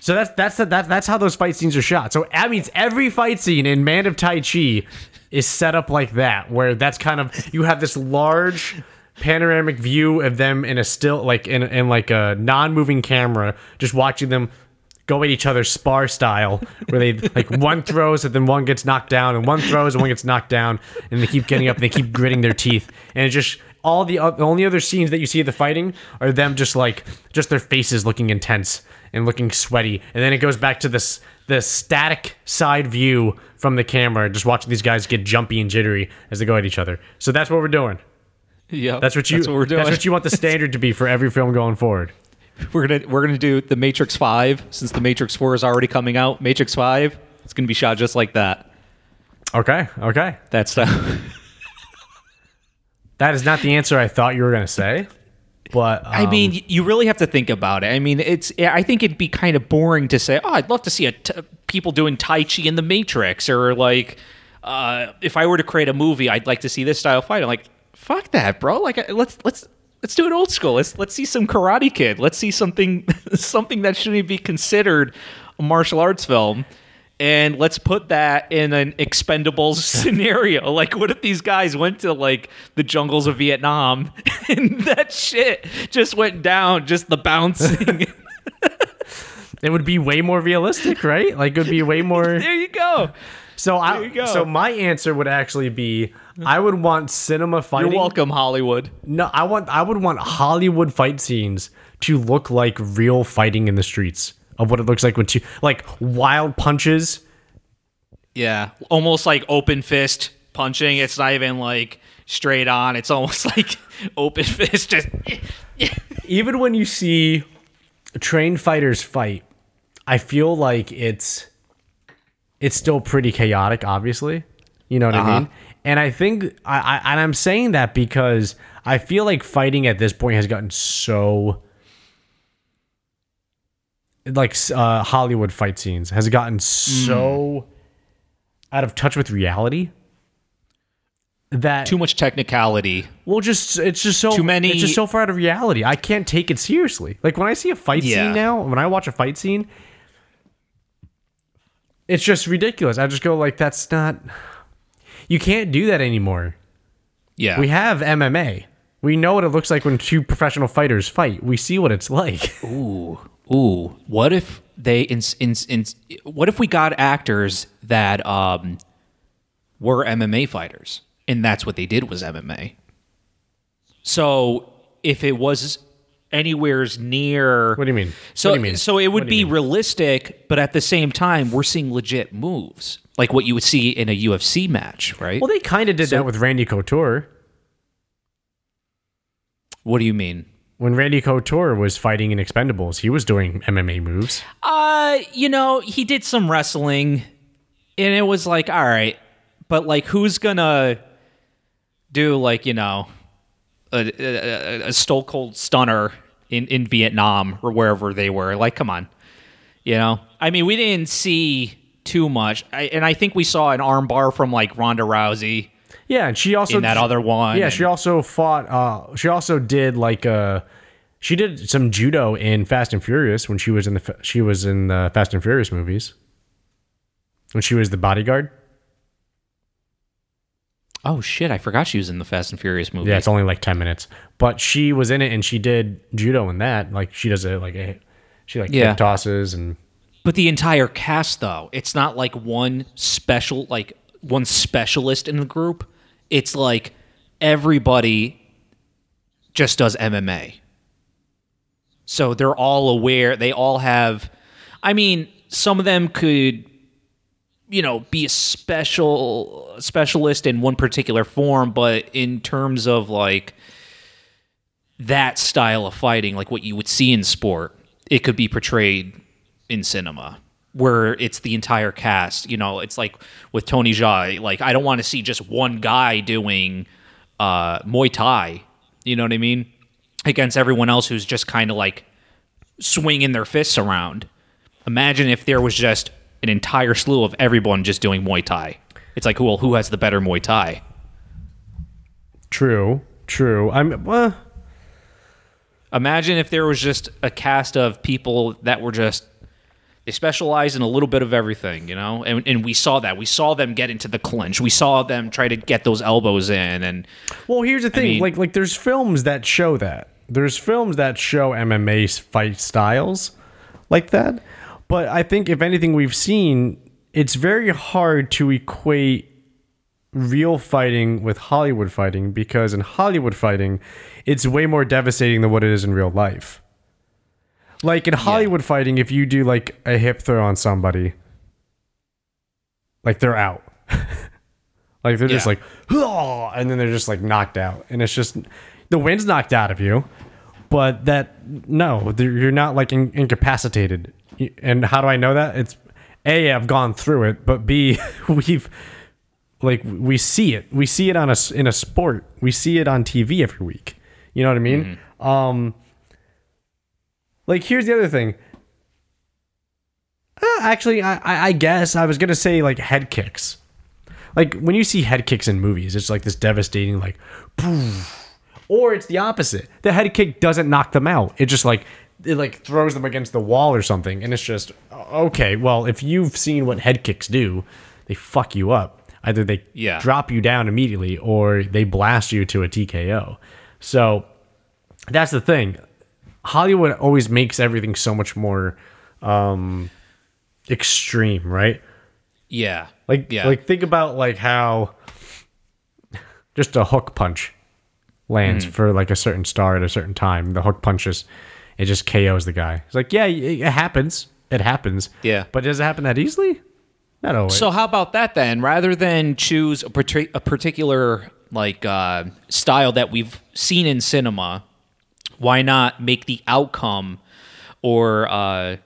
So that's that's that that's how those fight scenes are shot. So that means every fight scene in Man of Tai Chi is set up like that, where that's kind of you have this large panoramic view of them in a still like in in like a non-moving camera, just watching them go at each other spar style, where they like one throws and then one gets knocked down, and one throws and one gets knocked down, and they keep getting up and they keep gritting their teeth, and it just all the, the only other scenes that you see of the fighting are them just like just their faces looking intense and looking sweaty, and then it goes back to this the static side view from the camera, just watching these guys get jumpy and jittery as they go at each other. So that's what we're doing. Yeah. That's what you. That's what we're doing. That's what you want the standard to be for every film going forward. We're gonna we're gonna do the Matrix Five since the Matrix Four is already coming out. Matrix Five, it's gonna be shot just like that. Okay. Okay. That's uh, That is not the answer I thought you were to say. But I um, mean, you really have to think about it. I mean, it's. I think it'd be kind of boring to say, "Oh, I'd love to see a t- people doing Tai Chi in the Matrix," or like, uh, if I were to create a movie, I'd like to see this style fight. I'm like, fuck that, bro. Like, let's let's let's do it old school. Let's let's see some Karate Kid. Let's see something something that shouldn't be considered a martial arts film. And let's put that in an Expendables scenario. Like, what if these guys went to like the jungles of Vietnam and that shit just went down, just the bouncing? it would be way more realistic, right? Like it would be way more. there you go. So I. So my answer would actually be, I would want cinema fighting. You're welcome, Hollywood. No, I want. I would want Hollywood fight scenes to look like real fighting in the streets of what it looks like when two like wild punches. Yeah, almost like open fist punching. It's not even like straight on. It's almost like open fist. Just Even when you see trained fighters fight, I feel like it's it's still pretty chaotic. Obviously, you know what I Uh-huh. mean. And I think I, I and I'm saying that because I feel like fighting at this point has gotten so like uh, Hollywood fight scenes has gotten so out of touch with reality that too much technicality. well, just it's just so Too many- It's just so far out of reality. I can't take it seriously. Like when I see a fight Yeah. scene now, when I watch a fight scene, it's just ridiculous. I just go like, that's not. You can't do that anymore. Yeah, We have MMA. We know what it looks like when two professional fighters fight. We see what it's like. Ooh, ooh. What if they in, in, in what if we got actors that um were MMA fighters and that's what they did was MMA. So if it was anywhere's near What do you mean? So what do you mean? so it would What do you be mean? realistic, but at the same time we're seeing legit moves. Like what you would see in a UFC match, right? Well, they kind of did that with Randy Couture what do you mean? when Randy Couture was fighting in Expendables. He was doing MMA moves. Uh, you know, he did some wrestling, and it was like, all right, but like, who's gonna do like you know a, a, a Stone Cold Stunner in in Vietnam or wherever they were? Like, come on, you know. I mean, we didn't see too much, I, and I think we saw an armbar from like Ronda Rousey Yeah, and she also in that other one. Yeah, and- she also fought. Uh, she also did like uh, she did some judo in Fast and Furious when she was in the she was in the Fast and Furious movies. When she was the bodyguard. Oh shit, I forgot she was in the Fast and Furious movie. Yeah, it's only like ten minutes, but she was in it and she did judo in that. Like she does it like a she like Yeah. tosses and But the entire cast, though, it's not like one special, like one specialist in the group. It's like everybody just does MMA. So they're all aware. They all have. I mean, some of them could, you know, be a special specialist in one particular form, but in terms of like that style of fighting, like what you would see in sport, it could be portrayed in cinema where it's the entire cast. You know, it's like with Tony Jaa. Like I don't want to see just one guy doing uh, Muay Thai. You know what I mean? Against everyone else who's just kind of like swinging their fists around. Imagine if there was just an entire slew of everyone just doing Muay Thai. It's like, well, who has the better Muay Thai? True, true. I'm well, Imagine if there was just a cast of people that were just they specialize in a little bit of everything, you know? And, and we saw that. We saw them get into the clinch. We saw them try to get those elbows in and Well, here's the thing. mean- like like there's films that show that. There's films that show MMA fight styles like that. But I think if anything we've seen, it's very hard to equate real fighting with Hollywood fighting because in Hollywood fighting, it's way more devastating than what it is in real life. Like in Hollywood fighting, if you do like a hip throw on somebody, like they're out. like they're just like, and then they're just like knocked out, and it's just the wind's knocked out of you, but that no, you're not like in, incapacitated. And how do I know that? It's a I've gone through it, but b we've like we see it. We see it on a in a sport. We see it on TV every week. You know what I mean? Um like here's the other thing. Uh, actually, I, I I guess I was gonna say like head kicks. Like when you see head kicks in movies, it's like this devastating like, poof. or it's the opposite. The head kick doesn't knock them out. It just like it like throws them against the wall or something, and it's just okay. Well, if you've seen what head kicks do, they fuck you up. Either they Yeah. drop you down immediately, or they blast you to a TKO. So that's the thing. Hollywood always makes everything so much more um extreme, right? yeah. Like yeah. like think about like how just a hook punch lands for like a certain star at a certain time. The hook punch just it just KOs the guy. It's like, yeah, it, happens. It happens. Yeah. But does it happen that easily? Not always. So how about that then? Rather than choose a, partic- a particular like uh, style that we've seen in cinema, why not make the outcome or uh,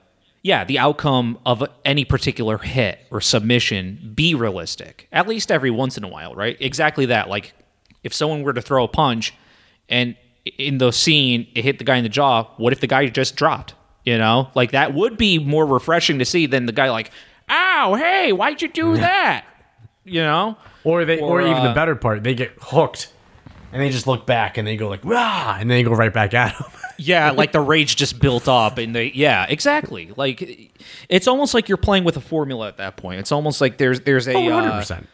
yeah, the outcome of any particular hit or submission be realistic? At least every once in a while, right? Exactly that. Like if someone were to throw a punch and in the scene it hit the guy in the jaw, what if the guy just dropped? You know, like that would be more refreshing to see than the guy like, "Ow, hey, why'd you do that?" You know, or they or, or, even the uh, better part, they get hooked and they just look back and they go like, Rah! and then they go right back at him. yeah, like the rage just built up, and they, yeah, exactly. Like it's almost like you're playing with a formula at that point. It's almost like there's there's a Oh, uh, 100%.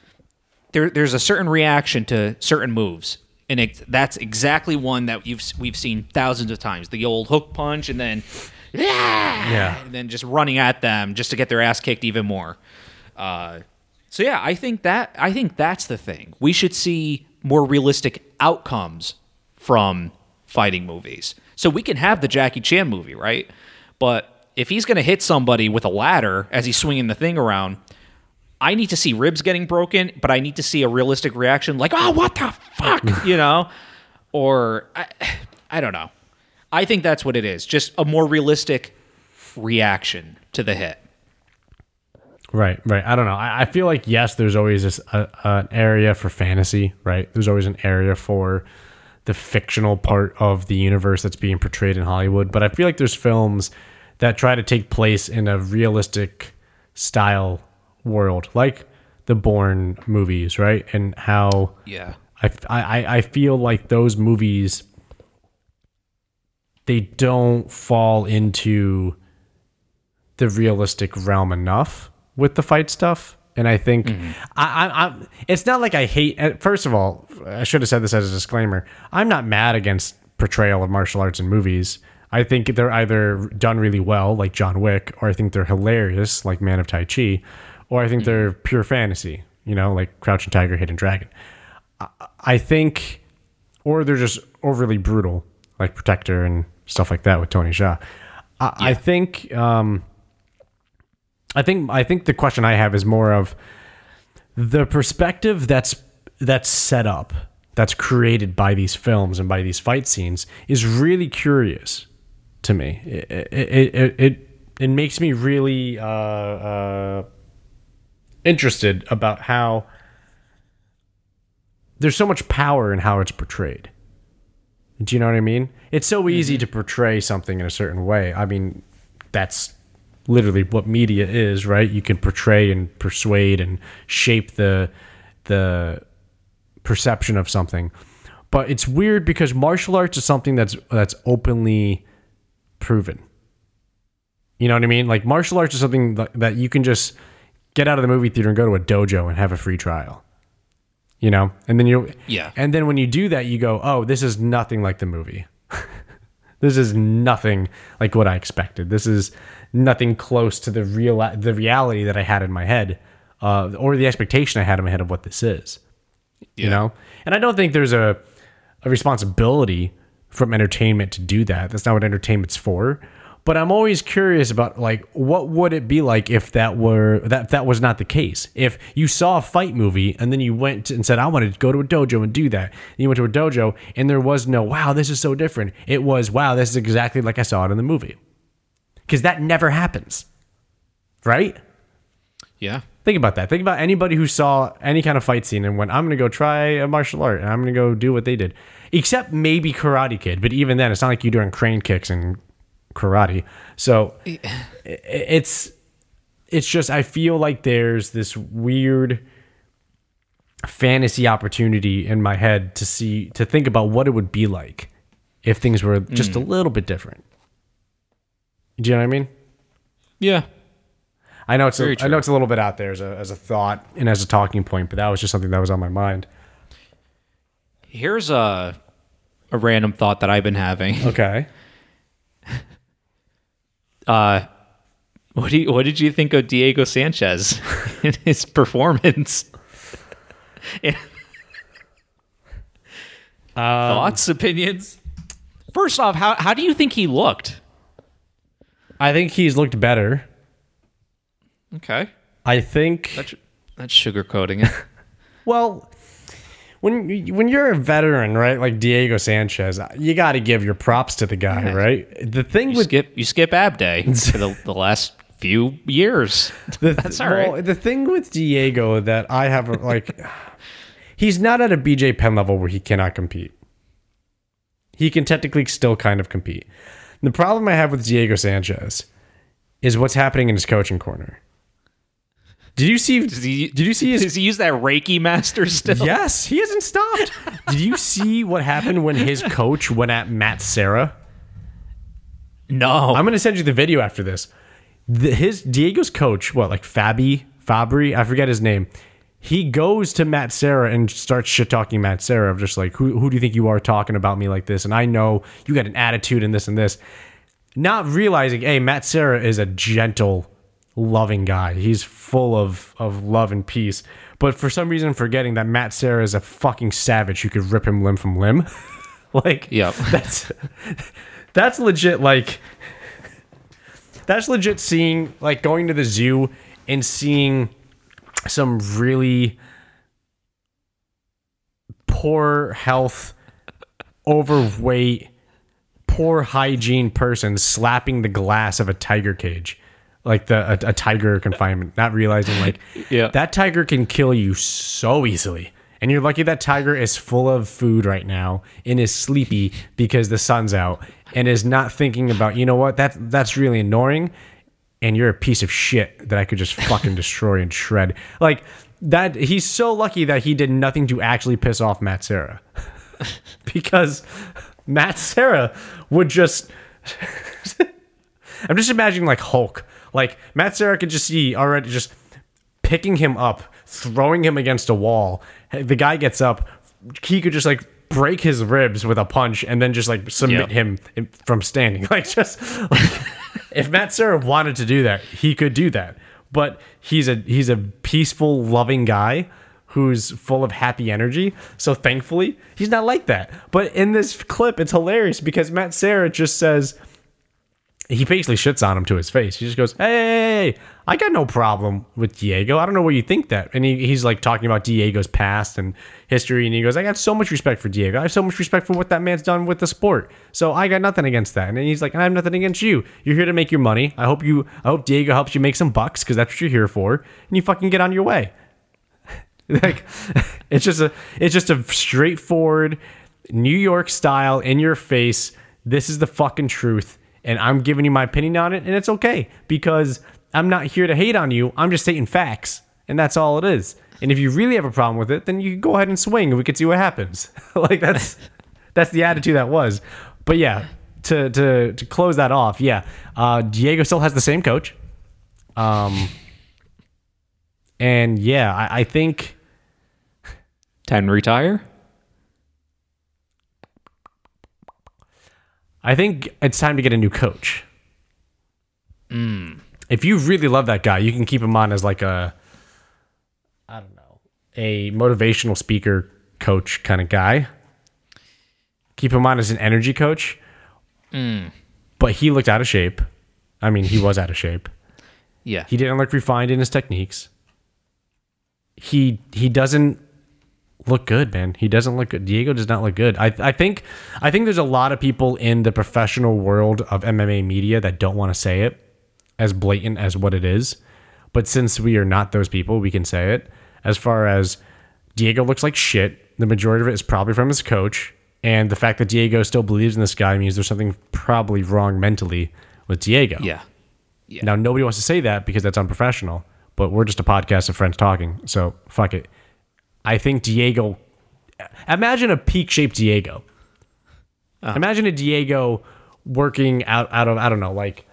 there, there's a certain reaction to certain moves, and it, that's exactly one that you've we've seen thousands of times. The old hook punch, and then yeah, Yeah. and then just running at them just to get their ass kicked even more. Uh, so yeah, I think that I think that's the thing. We should see more realistic outcomes from fighting movies. So we can have the Jackie Chan movie, right? But if he's going to hit somebody with a ladder as he's swinging the thing around, I need to see ribs getting broken, but I need to see a realistic reaction like, "Oh, what the fuck?" you know? Or I I don't know. I think that's what it is. Just a more realistic reaction to the hit. Right, right. I don't know. I, I feel like yes, there's always this uh, an area for fantasy, right? There's always an area for the fictional part of the universe that's being portrayed in Hollywood. But I feel like there's films that try to take place in a realistic style world, like the Bourne movies, right? And how Yeah. I, I, I feel like those movies they don't fall into the realistic realm enough with the fight stuff and i think mm-hmm. I, I, I it's not like i hate first of all i should have said this as a disclaimer i'm not mad against portrayal of martial arts in movies i think they're either done really well like john wick or i think they're hilarious like man of tai chi or i think they're pure fantasy you know like crouching tiger hidden dragon I think, or they're just overly brutal, like Protector and stuff like that with Tony Jaa. I, I think um, I think I think the question I have is more of the perspective that's that's set up, that's created by these films and by these fight scenes is really curious to me. It it it it, it makes me really uh, uh, interested about how there's so much power in how it's portrayed. Do you know what I mean? It's so easy mm-hmm. to portray something in a certain way. I mean, that's literally what media is, right? You can portray and persuade and shape the the perception of something. But it's weird because martial arts is something that's that's openly proven. You know what I mean? Like martial arts is something that, that you can just get out of the movie theater and go to a dojo and have a free trial. You know? And then you Yeah. And then when you do that, you go, "Oh, this is nothing like the movie." this is nothing like what I expected. This is nothing close to the real the reality that I had in my head, uh, or the expectation I had in my head of what this is. You know, and I don't think there's a a responsibility from entertainment to do that. That's not what entertainment's for. But I'm always curious about like what would it be like if that were that that was not the case. If you saw a fight movie and then you went and said I want to go to a dojo and do that. And you went to a dojo and there was no wow, this is so different. It was wow, this is exactly like I saw it in the movie. Cuz that never happens. Right? Yeah. Think about that. Think about anybody who saw any kind of fight scene and went, I'm going to go try a martial art and I'm going to go do what they did. Except maybe Karate Kid. But even then, it's not like you're doing crane kicks and karate. So it's it's just I feel like there's this weird fantasy opportunity in my head to see to think about what it would be like if things were just a mm. little bit different. Do you know what I mean? Yeah. I know it's a, Very I know it's a little bit out there as a, as a thought and as a talking point, but that was just something that was on my mind. Here's a a random thought that I've been having. Okay. Uh, what do you, what did you think of Diego Sanchez in his performance? Thoughts, opinions? First off, how how do you think he looked? I think he's looked better. Okay, I think that's that's sugarcoating it. well when you- when you're a veteran, right, like Diego Sanchez, uh, you got to give your props to the guy, right? The thing You with skip you skip ab day for the, the last few years. The, That's all right. well, The thing with Diego that I have uh, like, he's not at a BJ Penn level where he cannot compete. He can technically still kind of compete. The problem I have with Diego Sanchez is what's happening in his coaching corner. Did you see? Does he, did you see his? Does he use that Reiki master still? Yes, he hasn't stopped. did you see what happened when his coach went at Matt Serra? No. I'm gonna send you the video after this. The, his Diego's coach, what like Fabi Fabri, I forget his name. He goes to Matt Serra and starts shit talking Matt Serra of just like who who do you think you are talking about me like this? And I know you got an attitude and this and this. Not realizing, hey, Matt Serra is a gentle, loving guy. He's full of of love and peace. But for some reason, forgetting that Matt Serra is a fucking savage who could rip him limb from limb. like, Yep. that's that's legit. Like, that's legit seeing like going to the zoo and seeing some really poor health overweight poor hygiene person slapping the glass of a tiger cage like the a, a tiger confinement uh, not realizing like Yeah. that tiger can kill you so easily and you're lucky that tiger is full of food right now and is sleepy because the sun's out and is not thinking about you know what that that's really annoying and you're a piece of shit that I could just fucking destroy and shred. Like that he's so lucky that he did nothing to actually piss off Matt Serra. because Matt Serra would just I'm just imagining like Hulk. Like Matt Serra could just see already just picking him up, throwing him against a wall. The guy gets up, he could just like break his ribs with a punch and then just like submit Yeah. him from standing. Like just like, if Matt Serra wanted to do that, he could do that. But he's a he's a peaceful, loving guy who's full of happy energy. So thankfully, he's not like that. But in this clip, it's hilarious because Matt Serra just says he basically shits on him to his face. He just goes, "Hey, I got no problem with Diego. I don't know why you think that." And he, he's like talking about Diego's past and history, and he goes, "I got so much respect for Diego. I have so much respect for what that man's done with the sport. So I got nothing against that." And he's like, "I have nothing against you. You're here to make your money. I hope you. I hope Diego helps you make some bucks because that's what you're here for. And you fucking get on your way." like, it's just a, it's just a straightforward New York style, in your face. This is the fucking truth and I'm giving you my opinion on it, and it's okay because I'm not here to hate on you. I'm just stating facts, and that's all it is. And if you really have a problem with it, then you can go ahead and swing, and we can see what happens. like that's that's the attitude that was. But yeah, to to to close that off, yeah, uh, Diego still has the same coach. Um, and yeah, I, I think Time to retire? I think it's time to get a new coach. Hmm. If you really love that guy, you can keep him on as like a, I don't know, a motivational speaker coach kind of guy. Keep him on as an energy coach. Hmm. But he looked out of shape. I mean, he was out of shape. Yeah. He didn't look refined in his techniques. He he doesn't look good, man. He doesn't look good. Diego does not look good. I I think I think there's a lot of people in the professional world of MMA media that don't want to say it as blatant as what it is. But since we are not those people, we can say it. As far as Diego looks like shit, the majority of it is probably from his coach. And the fact that Diego still believes in this guy means there's something probably wrong mentally with Diego. yeah. Now nobody wants to say that because that's unprofessional, but we're just a podcast of friends talking. So fuck it. I think Diego imagine a peak shaped Diego. Ah. Imagine a Diego working out out of I don't know, like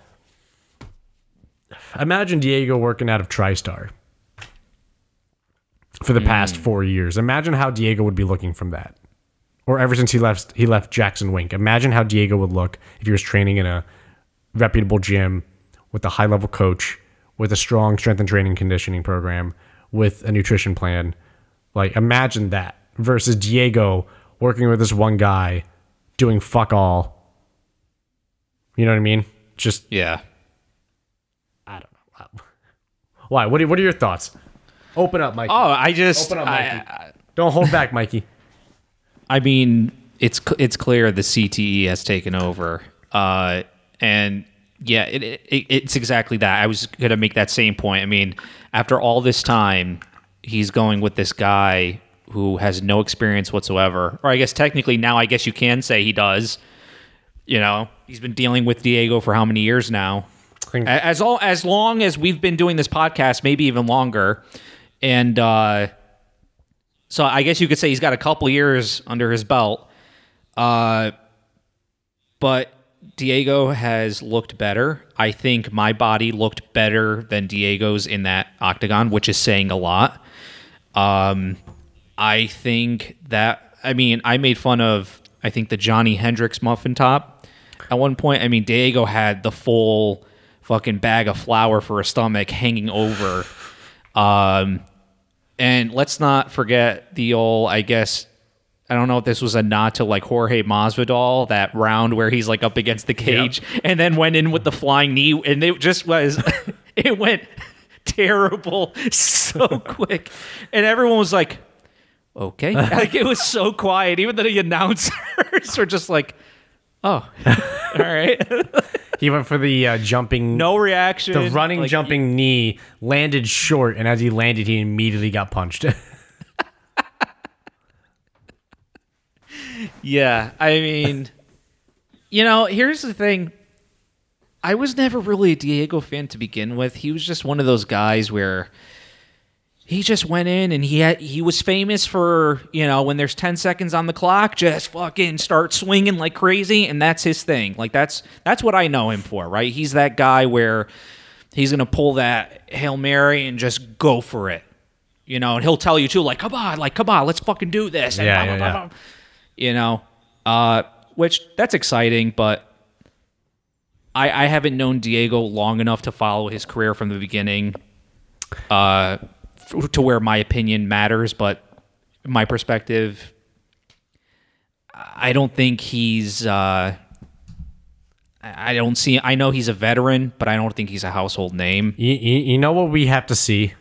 imagine Diego working out of TriStar for the past hmm. four years. Imagine how Diego would be looking from that. Or ever since he left he left Jackson Wink. Imagine how Diego would look if he was training in a reputable gym with a high level coach, with a strong strength and training conditioning program, with a nutrition plan. Like imagine that versus Diego working with this one guy doing fuck all. You know what I mean? Just Yeah. I don't know. Why? What are, what are your thoughts? Open up, Mikey. Oh, I just Open up, I, Mikey. Don't hold back, Mikey. I mean, it's it's clear the CTE has taken over, uh, and yeah, it, it, it's exactly that. I was gonna make that same point. I mean, after all this time, he's going with this guy who has no experience whatsoever, or I guess technically now, I guess you can say he does. You know, he's been dealing with Diego for how many years now? As all as long as we've been doing this podcast, maybe even longer, and. uh so I guess you could say he's got a couple years under his belt. Uh, but Diego has looked better. I think my body looked better than Diego's in that octagon, which is saying a lot. Um, I think that I mean I made fun of I think the Johny Hendricks muffin top at one point. I mean Diego had the full fucking bag of flour for a stomach hanging over. Um, and let's not forget the old, I guess, I don't know if this was a nod to like Jorge Masvidal, that round where he's like up against the cage and then went in with the flying knee. And it just was, it went terrible so quick. And everyone was like, okay. Like it was so quiet. Even the announcers were just like, oh, all right. He went for the uh, jumping, no reaction. the running Like, jumping knee, landed short, and as he landed, he immediately got punched. Yeah, I mean, you know, here's the thing. I was never really a Diego fan to begin with. He was just one of those guys where he just went in and he had he was famous for you know when there's 10 seconds on the clock just fucking start swinging like crazy and that's his thing like that's that's what i know him for right he's that guy where he's gonna pull that hail mary and just go for it you know and he'll tell you too like come on like come on let's fucking do this and Yeah, blah, yeah, blah, yeah. blah. you know uh which that's exciting but I, I haven't known Diego long enough to follow his career from the beginning uh, f- to where my opinion matters, but my perspective, I don't think he's. Uh, I don't see. I know he's a veteran, but I don't think he's a household name. You, you, you know what we have to see?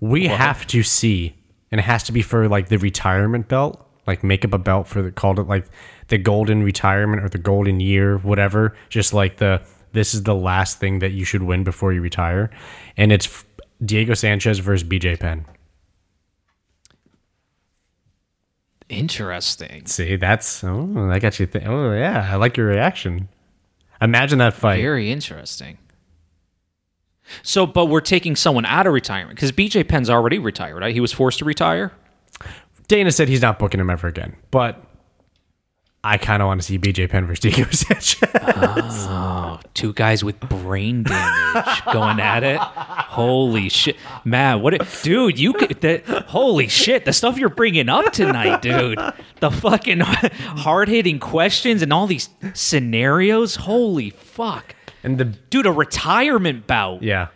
We have to see, and it has to be for like the retirement belt. Like make up a belt for the called it like the golden retirement or the golden year, whatever. Just like the this is the last thing that you should win before you retire, and it's Diego Sanchez versus BJ Penn. Interesting. See, that's oh, that got you. Th- oh yeah, I like your reaction. Imagine that fight. Very interesting. So, but we're taking someone out of retirement because BJ Penn's already retired, right? He was forced to retire. Dana said he's not booking him ever again, but I kind of want to see BJ Penn versus Diego Sanchez. Oh, two guys with brain damage going at it. Holy shit, man! What, it, dude? You could, holy shit! The stuff you're bringing up tonight, dude. The fucking hard hitting questions and all these scenarios. Holy fuck, and the dude! A retirement bout. yeah,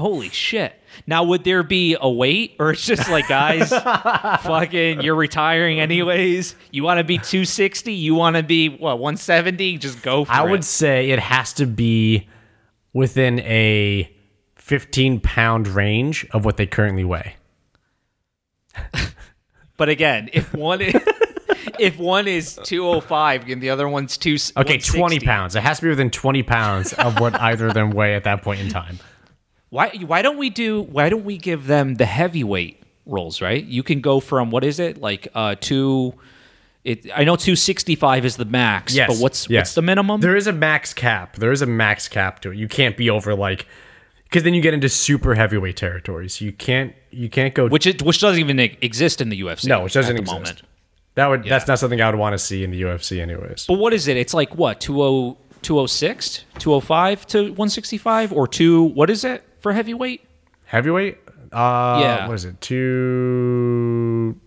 Holy shit. Now, would there be a wait, or it's just like, guys, fucking, you're retiring anyways? You want to be 260? You want to be, what, 170? Just go for I it. would say it has to be within a 15 pound range of what they currently weigh. But again, if one is, if one is 205 and the other one's 2 Okay, 20 pounds. It has to be within 20 pounds of what either of them weigh at that point in time. Why, why don't we do, why don't we give them the heavyweight rolls, right? You can go from, what is it? Like, uh, two, it, I know 265 is the max, Yes. but what's, yes. what's the minimum? There is a max cap. There is a max cap to it. You can't be over like because then you get into super heavyweight territories. You can't you can't go which it, which doesn't even exist in the UFC. no, which doesn't at exist. moment. That would that's not something I would want to see in the UFC anyways. But what is it? It's like what 20 206, 205 to 165 or 2 what is it for heavyweight? Heavyweight? Uh Yeah. what is it? Two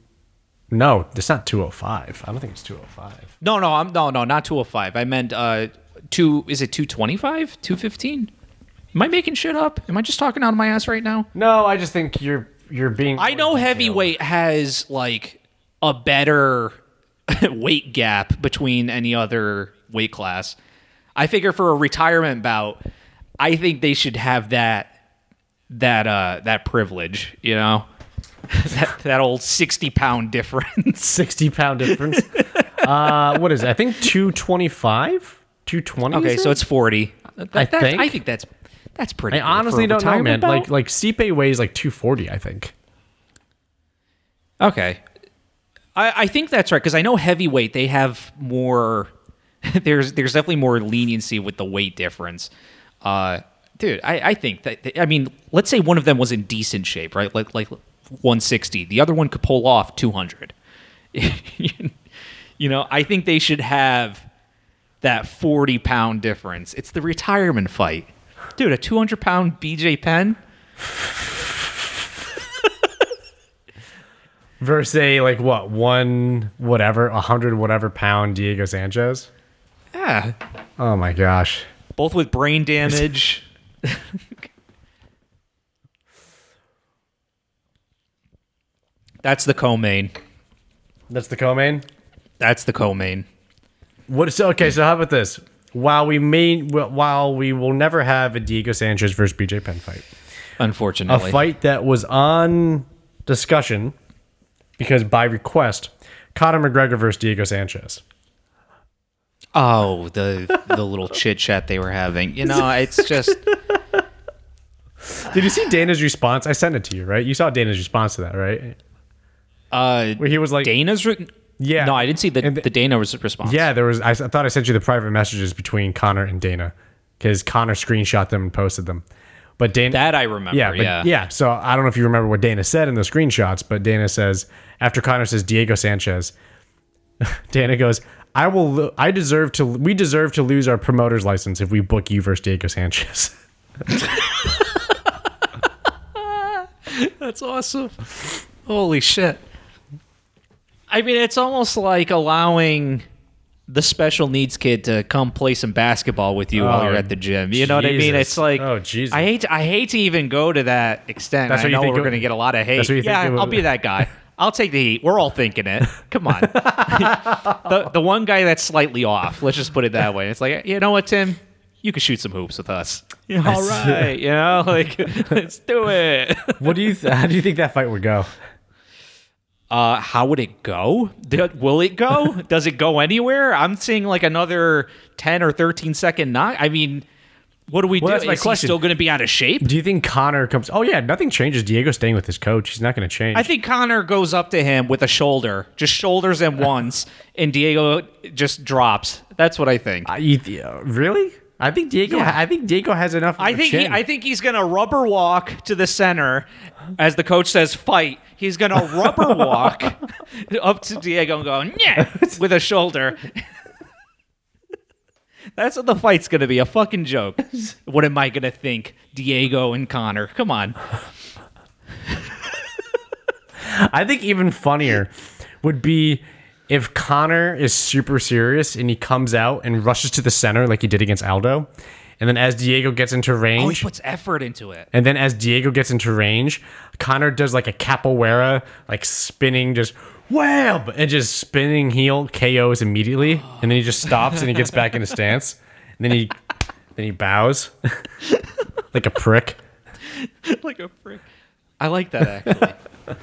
No, it's not 205. I don't think it's 205. No, no, I'm no, no, not 205. I meant uh 2 is it 225? 215? Am I making shit up? Am I just talking out of my ass right now? No, I just think you're you're being I know heavyweight has like a better weight gap between any other weight class. I figure for a retirement bout, I think they should have that that uh that privilege, you know? that, that old 60 pound difference. 60 pound difference. uh what is it? I think 225? 220? Okay, so it? it's 40. That- I think. I think that's that's pretty I honestly don't know, man. bout. Like like Stipe weighs like 240, I think. Okay. I, I think that's right because I know heavyweight they have more. there's there's definitely more leniency with the weight difference. Uh, dude, I, I think that I mean, let's say one of them was in decent shape, right? Like like 160. The other one could pull off 200. you know, I think they should have that 40 pound difference. It's the retirement fight, dude. A 200 pound BJ Penn. Versus a like what one whatever a hundred whatever pound Diego Sanchez. Yeah, Oh my gosh. both with brain damage. That's the co-main. That's the co-main. That's the co-main. What? So okay. So how about this? While we may, while we will never have a Diego Sanchez versus BJ Penn fight, unfortunately, a fight that was on discussion because by request, Conor McGregor versus Diego Sanchez. Oh, the the little chit chat they were having. You know, it's just Did you see Dana's response? I sent it to you, right? You saw Dana's response to that, right? uh Where he was like, Dana's. Re- Yeah. No, I didn't see the the- the Dana res- response. Yeah, there was. I, I thought I sent you the private messages between Conor and Dana because Conor screenshot them and posted them. But Dana, that I remember. yeah, Yeah, yeah. So I don't know if you remember what Dana said in the screenshots, but Dana says after Conor says Diego Sanchez, Dana goes, "I will. I deserve to. We deserve to lose our promoter's license if we book you versus Diego Sanchez." That's awesome. Holy shit. I mean, it's almost like allowing the special needs kid to come play some basketball with you while Oh, you're at the gym. You know what I mean? It's like Oh, Jesus. I hate to, I hate to even go to that extent. That's I what you think we're going to get a lot of hate. that's what you think yeah, I'll be that guy. I'll take the heat. We're all thinking it. Come on. the the one guy that's slightly off. Let's just put it that way. It's like you know what, Tim. You can shoot some hoops with us. Yeah, all right, you know, like let's do it. What do you? Th- how do you think that fight would go? Uh, how would it go? Did, will it go? Does it go anywhere? I'm seeing like another 10 or 13 second knock. I mean, what do we Well, do? that's my Is he still going to be out of shape? Do you think Conor comes? Oh yeah, nothing changes. Diego's staying with his coach. He's not going to change. I think Conor goes up to him with a shoulder, just shoulders him once, and Diego just drops. That's what I think. Uh, you uh, really? I think Diego. Yeah. I think Diego has enough. Of I a think he. I think he's gonna rubber walk to the center, as the coach says, fight. He's gonna rubber walk up to Diego and go, yeah, with a shoulder. That's what the fight's gonna be—a fucking joke. What am I gonna think, Diego and Conor? Come on. I think even funnier would be if Conor is super serious and he comes out and rushes to the center like he did against Aldo, and then as Diego gets into range, Oh, he puts effort into it. and then as Diego gets into range, Conor does like a capoeira, like spinning, just wham, and just spinning heel KOs immediately, and then he just stops and he gets back into stance, and then he then he bows like a prick. like a prick. I like that actually.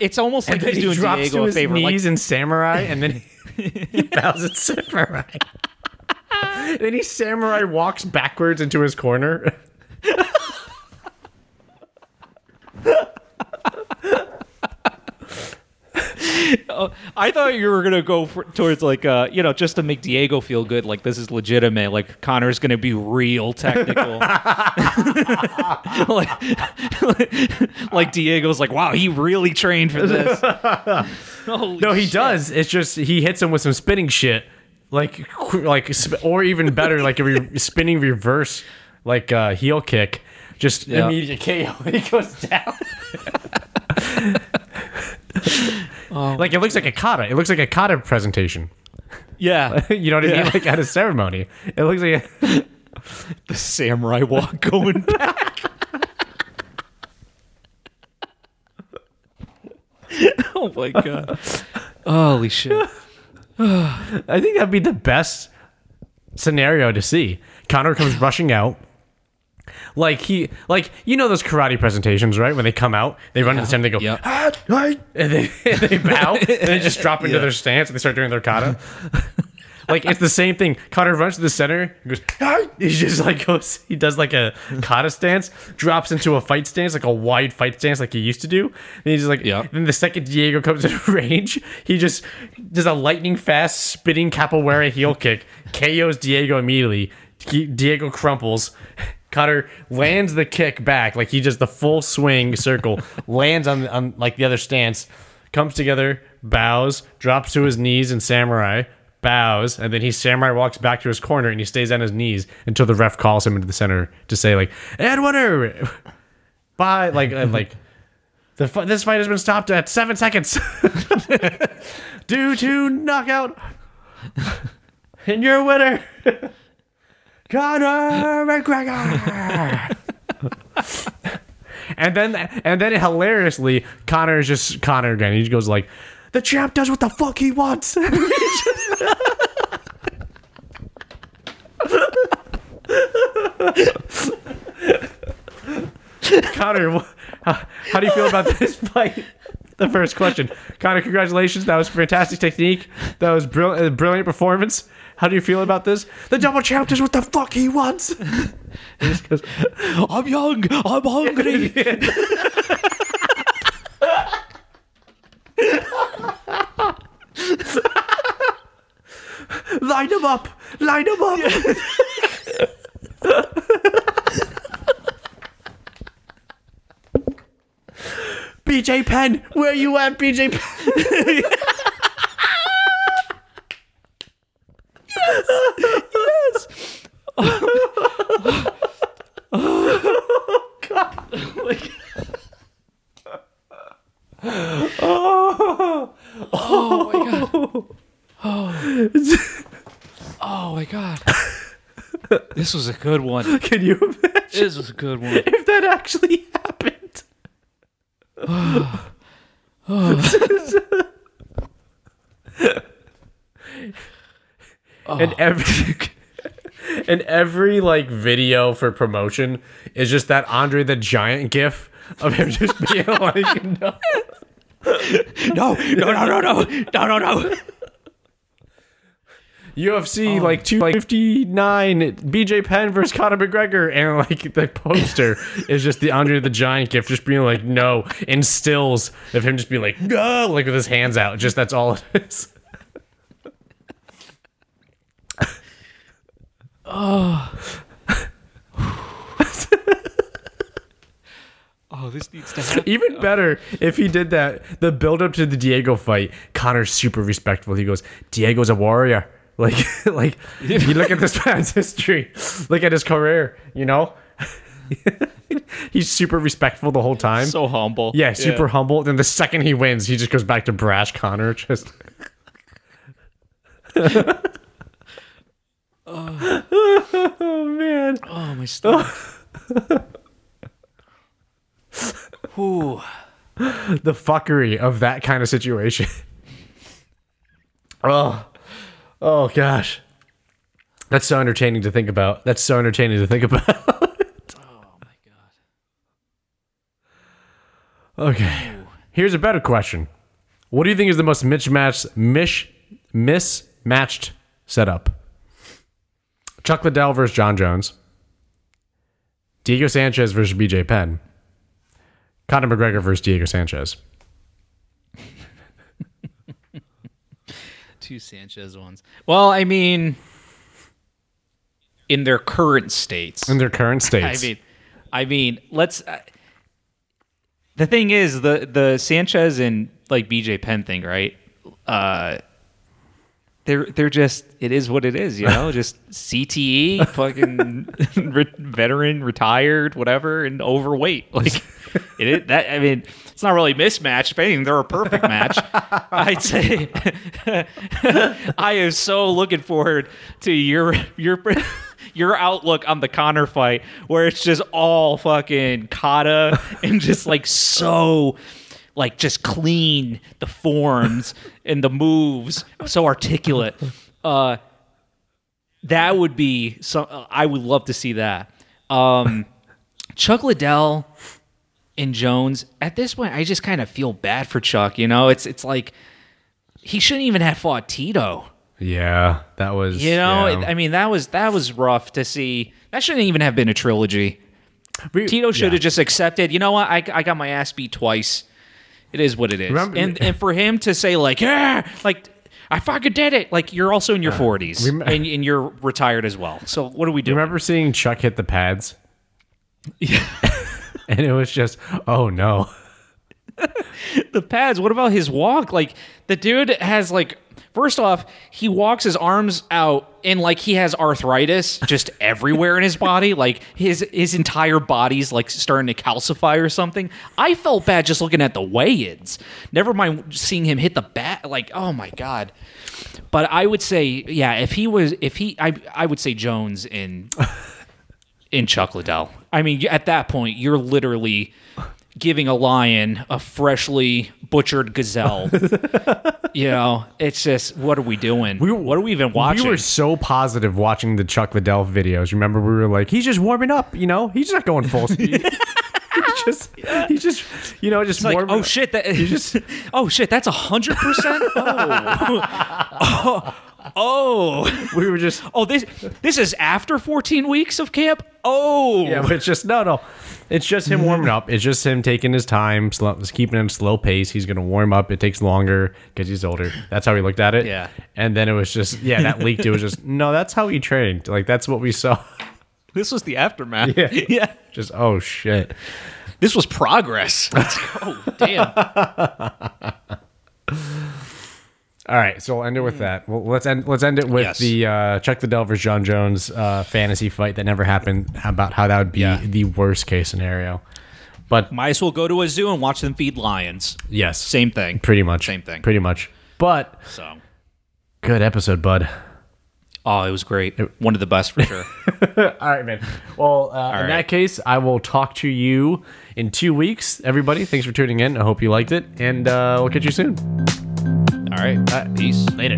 It's almost like And he's he doing drops Diego to a his favor. Like, knees in samurai, and then he, he bows at samurai. then he samurai walks backwards into his corner. I thought you were gonna go for, towards like uh you know just to make Diego feel good like this is legitimate like Conor's gonna be real technical like, like Diego's like wow he really trained for this No, he shit. does. It's just he hits him with some spinning shit, like like or even better, like a re- spinning reverse, like uh, heel kick. Just Yeah. immediate KO. He goes down. Um, like it looks like a kata. It looks like a kata presentation. yeah you know what I Yeah. mean? Like at a ceremony. It looks like a, the samurai walk going back oh my god holy shit I think that'd be the best scenario to see. Conor comes rushing out. Like he, like you know those karate presentations, right? When they come out, they run to the center, they go, Yeah. "Ah, ah," and they, and they bow, and they just drop into their stance, and they start doing their kata. like it's the same thing. Conor runs to the center, he goes, "Ah," he just like goes, he does like a kata stance, drops into a fight stance, like a wide fight stance, like he used to do. And he's just like, Yeah. then the second Diego comes in range, he just does a lightning fast spinning capoeira heel kick, KOs Diego immediately. He- Diego crumples. Cutter lands the kick back, like he does the full swing circle, lands on, on like the other stance, comes together, bows, drops to his knees in samurai, bows, and then he samurai walks back to his corner and he stays on his knees until the ref calls him into the center to say like, and winner, bye, like uh, like the this fight has been stopped at seven seconds due to knockout. And you're a winner, Conor McGregor. and then and then hilariously, Conor is just Conor again. He just goes like, "The champ does what the fuck he wants." Conor, how, how do you feel about this fight? The first question, Conor. Congratulations, that was fantastic technique. That was brilliant, brilliant performance. How do you feel about this? The double champ is what the fuck he wants. He just goes, I'm young I'm hungry Line him up! Line him up! BJ Penn, where you at, BJ Penn? Oh my god. Oh. oh my god. This was a good one. Can you imagine This was a good one. if that actually happened? Oh. and every and every like video for promotion is just that Andre the Giant gif of him just being like, no. No, no, no, no, no, no, no, no. UFC oh. like 259 BJ Penn versus Conor McGregor and like the poster is just the Andre the Giant gift just being like no and stills of him just being like no like with his hands out just that's all it is. Oh, Oh, this needs to happen. Even oh. better if he did that the build up to the Diego fight Conor's super respectful he goes Diego's a warrior like like you look at this man's history look at his career you know he's super respectful the whole time So humble. Yeah, super humble. Then the second he wins, he just goes back to brash Conor. Just oh man, Oh, my stomach. Ooh. the fuckery of that kind of situation. oh, oh gosh, that's so entertaining to think about. That's so entertaining to think about. Oh my god. okay, here's a better question. What do you think is the most mismatched, mish, mismatched setup? Chuck Liddell versus Jon Jones. Diego Sanchez versus BJ Penn. Conor McGregor versus Diego Sanchez. Two Sanchez ones. Well, I mean, in their current states. In their current states. I mean, I mean, let's. Uh, the thing is, the the Sanchez and like BJ Penn thing, right? Uh, they're they're just it is what it is, you know. just CTE, fucking re- veteran, retired, whatever, and overweight. Like it is that. I mean, it's not really mismatched. If anything, they're a perfect match. I'd say. I am so looking forward to your your your outlook on the Conor fight, where it's just all fucking kata and just like so like just clean the forms and the moves, so articulate. Uh, that would be some. I would love to see that. Um, Chuck Liddell and Jones. At this point, I just kind of feel bad for Chuck. You know, it's it's like he shouldn't even have fought Tito. yeah, that was. You know, yeah. I mean, that was that was rough to see. That shouldn't even have been a trilogy. Tito should yeah. have just accepted. You know what? I, I got my ass beat twice. It is what it is. Remember- and and for him to say like, yeah, like I fucking did it. Like you're also in your uh, forties rem- and, and you're retired as well. So what are we doing? remember seeing Chuck hit the pads? Yeah. and it was just, oh no. the pads. What about his walk? Like the dude has like first off, he walks his arms out and like he has arthritis just everywhere in his body. Like his his entire body's like starting to calcify or something. I felt bad just looking at the weigh-ins. Never mind seeing him hit the bat. Like oh my god. But I would say yeah, if he was if he I I would say Jones in in Chuck Liddell. I mean, at that point, you're literally giving a lion a freshly butchered gazelle. you know, it's just what are we doing? We, what are we even watching? We were so positive watching the Chuck Liddell videos. Remember, we were like, he's just warming up, you know? He's not going full speed. he's just, he's just, you know, just like, oh up. shit, that just, oh shit, that's a hundred percent. Oh, oh, We were just, oh, this this is after fourteen weeks of camp. Oh, yeah, but it's just, no, no. It's just him warming up. It's just him taking his time, slow, just keeping him slow pace. He's going to warm up. It takes longer because he's older. That's how he looked at it. Yeah. And then it was just, yeah, that leaked. It was just, no, that's how he trained. Like, that's what we saw. this was the aftermath. Yeah. yeah. Just, oh, shit. This was progress. Let's go. Damn. All right, so we'll end it with that. Well, let's end. Let's end it with Yes. the uh, Chuck the Delvers Jon Jones uh, fantasy fight that never happened. About how that would be Yeah. the worst case scenario. But Might as well go to a zoo and watch them feed lions. yes, Same thing. pretty much, Same thing. pretty much. But So good episode, bud. Oh, it was great. One of the best for sure. All right, man. Well, uh, in right. that case, I will talk to you in two weeks. Everybody, thanks for tuning in. I hope you liked it, and uh, we'll catch you soon. All right. Bye. Peace. Later.